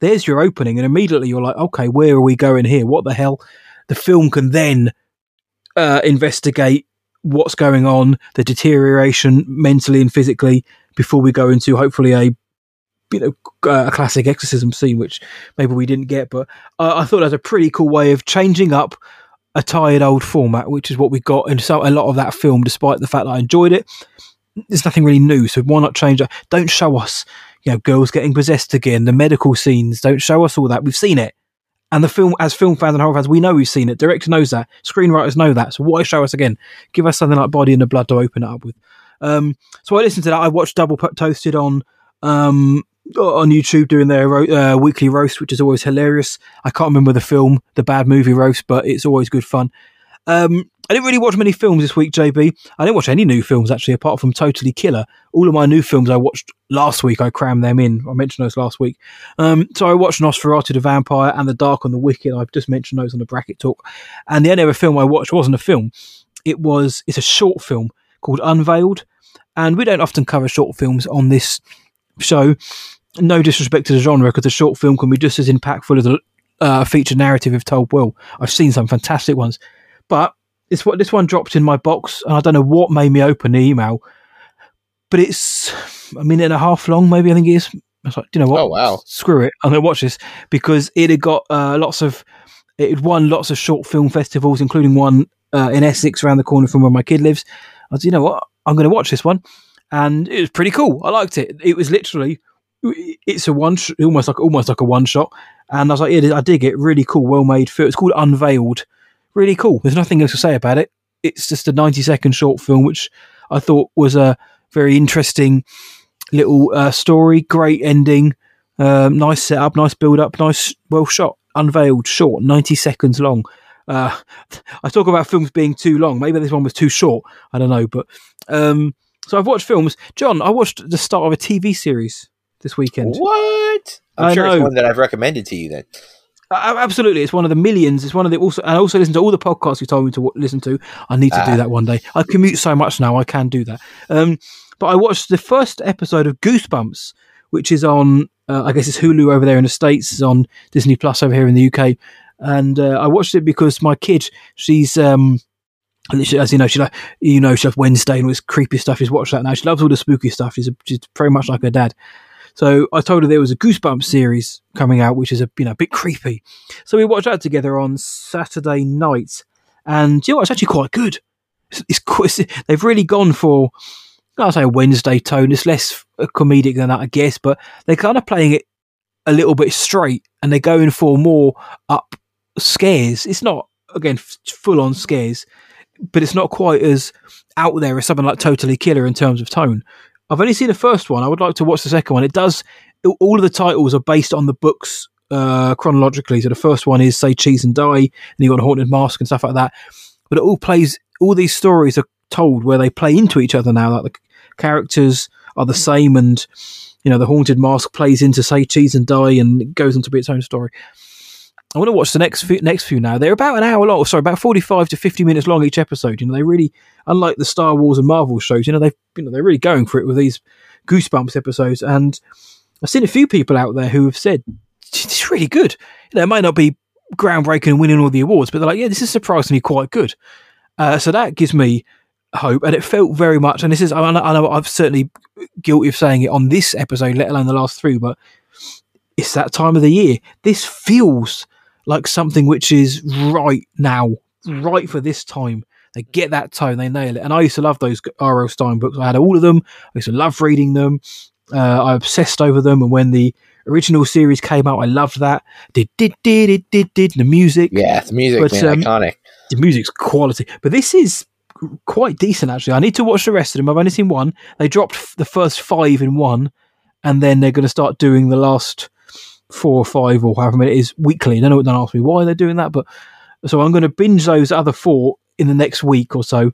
there's your opening, and immediately you're like, okay, where are we going here? What the hell? The film can then uh, investigate what's going on, the deterioration mentally and physically, before we go into hopefully a you know uh, a classic exorcism scene, which maybe we didn't get. But uh, I thought that was a pretty cool way of changing up a tired old format, which is what we got in so a lot of that film. Despite the fact that I enjoyed it, there's nothing really new. So why not change it? Don't show us, you know, girls getting possessed again, the medical scenes. Don't show us all that. We've seen it. And the film, as film fans and horror fans, we know we've seen it. Director knows that. Screenwriters know that. So why show us again? Give us something like Body in the Blood to open it up with. Um, so I listened to that. I watched Double Put Toasted on um, on YouTube doing their ro- uh, weekly roast, which is always hilarious. I can't remember the film, the bad movie roast, but it's always good fun. Um, I didn't really watch many films this week, JB. I didn't watch any new films actually, apart from Totally Killer. All of my new films I watched last week, I crammed them in. I mentioned those last week. Um, so I watched Nosferatu the Vampyre and The Dark and the Wicked. I've just mentioned those on the bracket talk. And the only other film I watched wasn't a film. It was it's a short film called Unveiled. And we don't often cover short films on this show. No disrespect to the genre, because a short film can be just as impactful as a uh, feature narrative if told well. I've seen some fantastic ones, but this what this one dropped in my box, and I don't know what made me open the email, but it's a minute and a half long, maybe I think it is. I was like, you know what? Oh, wow. Screw it, I'm gonna watch this because it had got uh, lots of it had won lots of short film festivals, including one uh, in Essex around the corner from where my kid lives. I was, you know what? I'm to watch this one, and it was pretty cool. I liked it. It was literally, it's a one, sh- almost like almost like a one shot, and I was like, yeah, I dig it. Really cool, well made film. It's called Unveiled. Really cool. There's nothing else to say about it. It's just a 90 second short film, which I thought was a very interesting little uh, story. Great ending. Um, nice setup, nice build up, nice, well shot. Unveiled, short, 90 seconds long. Uh, I talk about films being too long. Maybe this one was too short. I don't know. But um, so I've watched films. Jon, I watched the start of a TV series this weekend. What? I'm I sure it's know. one that I've recommended to you then. Uh, absolutely, it's one of the millions. It's one of the also. And I also listen to all the podcasts you told me to w- listen to. I need to do that one day. I commute so much now. I can do that. Um, but I watched the first episode of Goosebumps, which is on. Uh, I guess it's Hulu over there in the states. It's on Disney Plus over here in the UK. And uh, I watched it because my kid, she's um, as you know, she like you know she loves Wednesday and all this creepy stuff. She's watched that now. She loves all the spooky stuff. She's a, she's very much like her dad. So I told her there was a Goosebumps series coming out, which is a you know a bit creepy. So we watched that together on Saturday night, and you know what? It's actually quite good. It's, it's, it's they've really gone for I'll say a Wednesday tone. It's less comedic than that, I guess, but they're kind of playing it a little bit straight, and they're going for more up scares. It's not again f- full on scares, but it's not quite as out there as something like Totally Killer in terms of tone. I've only seen the first one. I would like to watch the second one. It does. All of the titles are based on the books uh, chronologically. So the first one is say Cheese and Die, and you got Haunted Mask and stuff like that. But it all plays. All these stories are told where they play into each other now. Like the characters are the same, and you know the Haunted Mask plays into say Cheese and Die, and it goes on to be its own story. I want to watch the next few, next few now. They're about an hour long, sorry, about forty-five to fifty minutes long each episode. You know, they really, unlike the Star Wars and Marvel shows, you know, they've, you know, they're really going for it with these Goosebumps episodes. And I've seen a few people out there who have said it's really good. You know, it might not be groundbreaking and winning all the awards, but they're like, yeah, this is surprisingly quite good. Uh, so that gives me hope, and it felt very much. And this is, I know, I know I'm certainly guilty of saying it on this episode, let alone the last three, but it's that time of the year. This feels like something which is right now, right for this time. They get that tone, they nail it. And I used to love those R.L. Stine books. I had all of them. I used to love reading them. Uh, I obsessed over them. And when the original series came out, I loved that. Did did did did did did the music. Yeah, the music, But, man, um, iconic. The music's quality. But this is quite decent actually. I need to watch the rest of them. I've only seen one. They dropped f- the first five in one, and then they're going to start doing the last four or five or however many it is weekly. Don't know. Don't ask me why they're doing that, but so I'm going to binge those other four in the next week or so,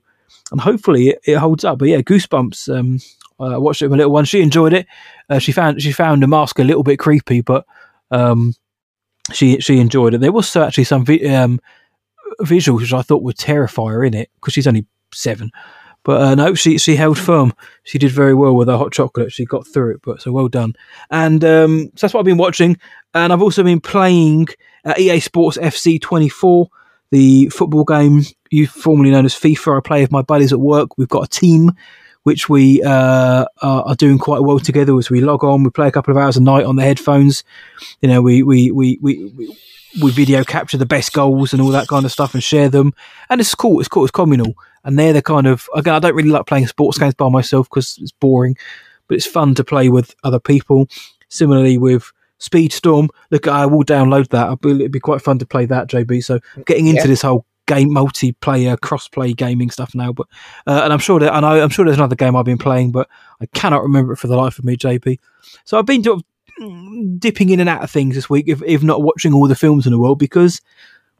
and hopefully it, it holds up. But yeah, Goosebumps. Um, I watched it with my little one. She enjoyed it. Uh, she found she found the mask a little bit creepy, but um, she she enjoyed it. There was actually some vi- um, visuals which I thought would terrify her in it because she's only seven. But uh, no, she she held firm. She did very well with her hot chocolate. She got through it, but so well done. And um, so that's what I've been watching. And I've also been playing uh, EA Sports FC 24, the football game you formerly known as FIFA. I play with my buddies at work. We've got a team which we uh, are doing quite well together as we log on. We play a couple of hours a night on the headphones. You know, we we we we. we we video capture the best goals and all that kind of stuff and share them, and it's cool. It's cool. It's communal, and they're the kind of again. I don't really like playing sports games by myself because it's boring, but it's fun to play with other people. Similarly with Speedstorm, look, I will download that. It'd be, it'd be quite fun to play that, JB. So getting into Yeah. this whole game multiplayer cross-play gaming stuff now. But uh, and I'm sure that I know I'm sure there's another game I've been playing, but I cannot remember it for the life of me, JB. So I've been to dipping in and out of things this week, if, if not watching all the films in the world, because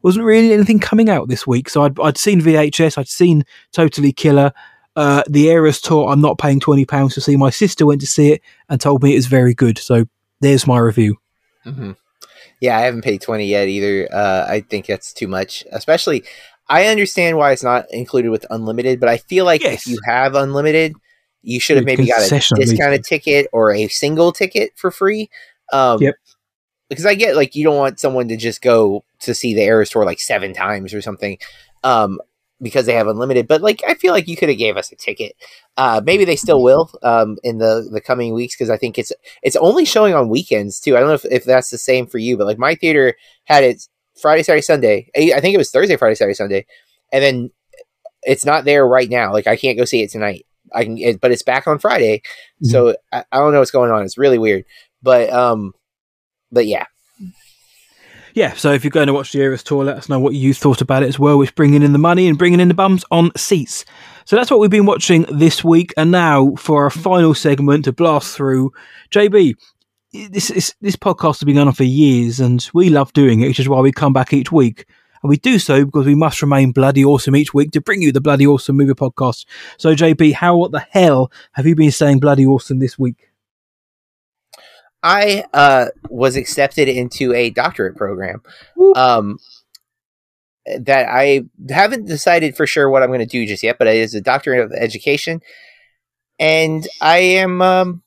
wasn't really anything coming out this week. So I'd, I'd seen VHS, I'd seen Totally Killer. Uh, the Eras tour, I'm not paying £20 to see. My sister went to see it and told me it is very good. So there's my review. Mm-hmm. Yeah, I haven't paid 20 yet either. Uh, I think that's too much, especially. I understand why it's not included with unlimited, but I feel like Yes. if you have unlimited, you should have maybe got a discounted ticket or a single ticket for free. Um, Yep. Because I get like you don't want someone to just go to see the Eras tour like seven times or something, um, because they have unlimited. But like I feel like you could have gave us a ticket. Uh, maybe they still will um, in the the coming weeks because I think it's it's only showing on weekends too. I don't know if, if that's the same for you, but like my theater had it Friday, Saturday, Sunday. I I think it was Thursday, Friday, Saturday, Sunday, and then it's not there right now. Like I can't go see it tonight. I can, it, but it's back on Friday. So I, I don't know what's going on. It's really weird, but um, but yeah, Yeah, so if you're going to watch the Eras tour, let us know what you thought about it as well. It's bringing in the money and bringing in the bums on seats. So that's what we've been watching this week. And now for our final segment to blast through, JB, this this, this podcast has been going on for years, and we love doing it, which is why we come back each week. And we do so because we must remain bloody awesome each week to bring you the bloody awesome movie podcast. So, JB, how what the hell have you been saying bloody awesome this week? I uh was accepted into a doctorate program. Um, that I haven't decided for sure what I'm going to do just yet, but it is a doctorate of education, and I am, um,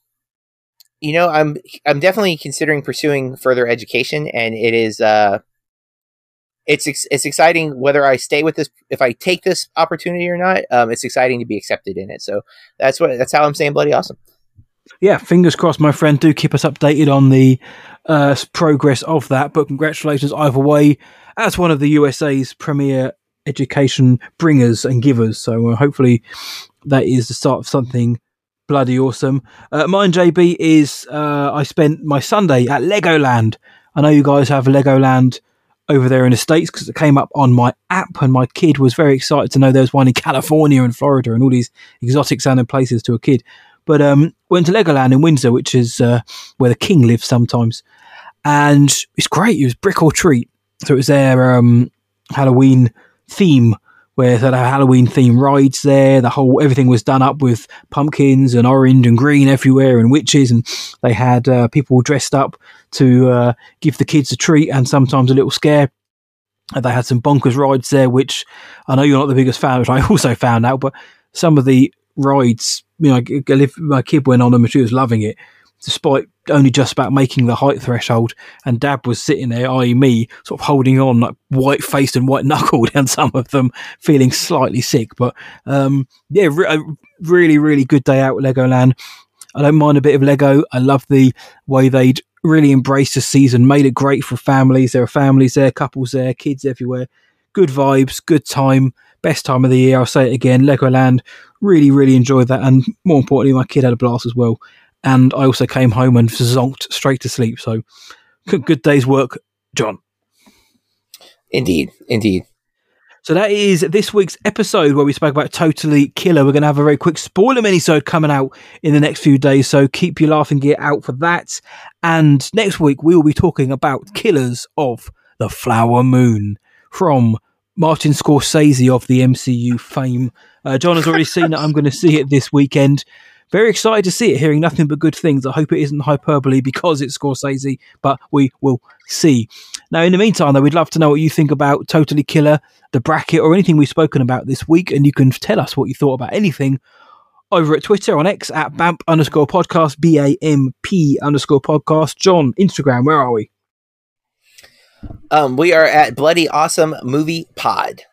you know, I'm I'm definitely considering pursuing further education, and it is uh, it's it's exciting whether I stay with this if I take this opportunity or not. Um, it's exciting to be accepted in it, so that's what that's how I'm saying bloody awesome. yeah, fingers crossed, my friend. Do keep us updated on the uh, progress of that. But congratulations either way, as one of the USA's premier education bringers and givers. So uh, hopefully that is the start of something bloody awesome. Uh, mine, JB, is uh, I spent my Sunday at Legoland. I know you guys have Legoland over there in the States because it came up on my app and my kid was very excited to know there was one in California and Florida and all these exotic sounding places to a kid. But um, went to Legoland in Windsor, which is uh, where the king lives sometimes, and it's great. It was brick or treat, so it was their um, Halloween theme, where they had Halloween theme rides there. The whole everything was done up with pumpkins and orange and green everywhere, and witches, and they had uh, people dressed up to uh, give the kids a treat and sometimes a little scare. They had some bonkers rides there, which I know you're not the biggest fan, which I also found out, but some of the rides, you know, I live- my kid went on them and she was loving it, despite only just about making the height threshold. And Dad was sitting there, i.e., me, sort of holding on, like white faced and white knuckled, and some of them feeling slightly sick. But um, yeah, re- a really, really good day out at Legoland. I don't mind a bit of Lego. I love the way they'd really embraced the season, made it great for families. There are families there, couples there, kids everywhere. Good vibes, good time, best time of the year. I'll say it again. Legoland, really, really enjoyed that. And more importantly, my kid had a blast as well. And I also came home and zonked straight to sleep. So good, day's work, Jon. Indeed, indeed. So that is this week's episode where we spoke about Totally Killer. We're going to have a very quick spoiler minisode coming out in the next few days, so keep your laughing gear out for that. And next week we will be talking about Killers of the Flower Moon from Martin Scorsese of the MCU fame. Uh, Jon has already seen it. I'm going to see it this weekend. Very excited to see it, hearing nothing but good things. I hope it isn't hyperbole because it's Scorsese, but we will see. Now, in the meantime, though, we'd love to know what you think about Totally Killer, the bracket, or anything we've spoken about this week. And you can tell us what you thought about anything over at Twitter on X at BAMP underscore podcast, B A M P underscore podcast. Jon, Instagram, where are we? Um, we are at Bloody Awesome Movie Pod.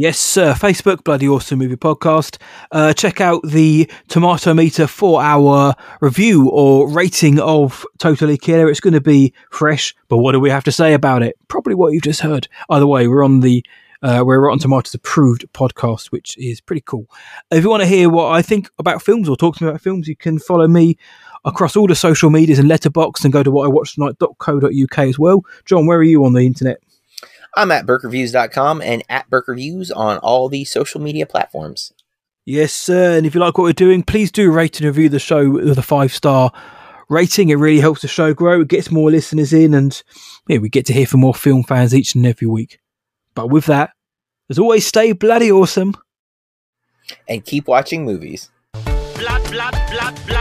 Yes, sir. Facebook, Bloody Awesome Movie Podcast. Uh, check out the Tomato Meter four hour review or rating of Totally Killer. It's going to be fresh, but what do we have to say about it? Probably what you've just heard. Either way, we're on the uh, we're Rotten Tomatoes approved podcast, which is pretty cool. If you want to hear what I think about films or talk to me about films, you can follow me across all the social medias and Letterboxd and go to whatIwatched.co.uk as well. Jon, where are you on the internet? I'm at berkreviews.com and at berkreviews on all the social media platforms. Yes, sir. And if you like what we're doing, please do rate and review the show with a five star rating. It really helps the show grow. It gets more listeners in, and yeah, we get to hear from more film fans each and every week. But with that, as always, stay bloody awesome. And keep watching movies. Blah, blah, blah, blah.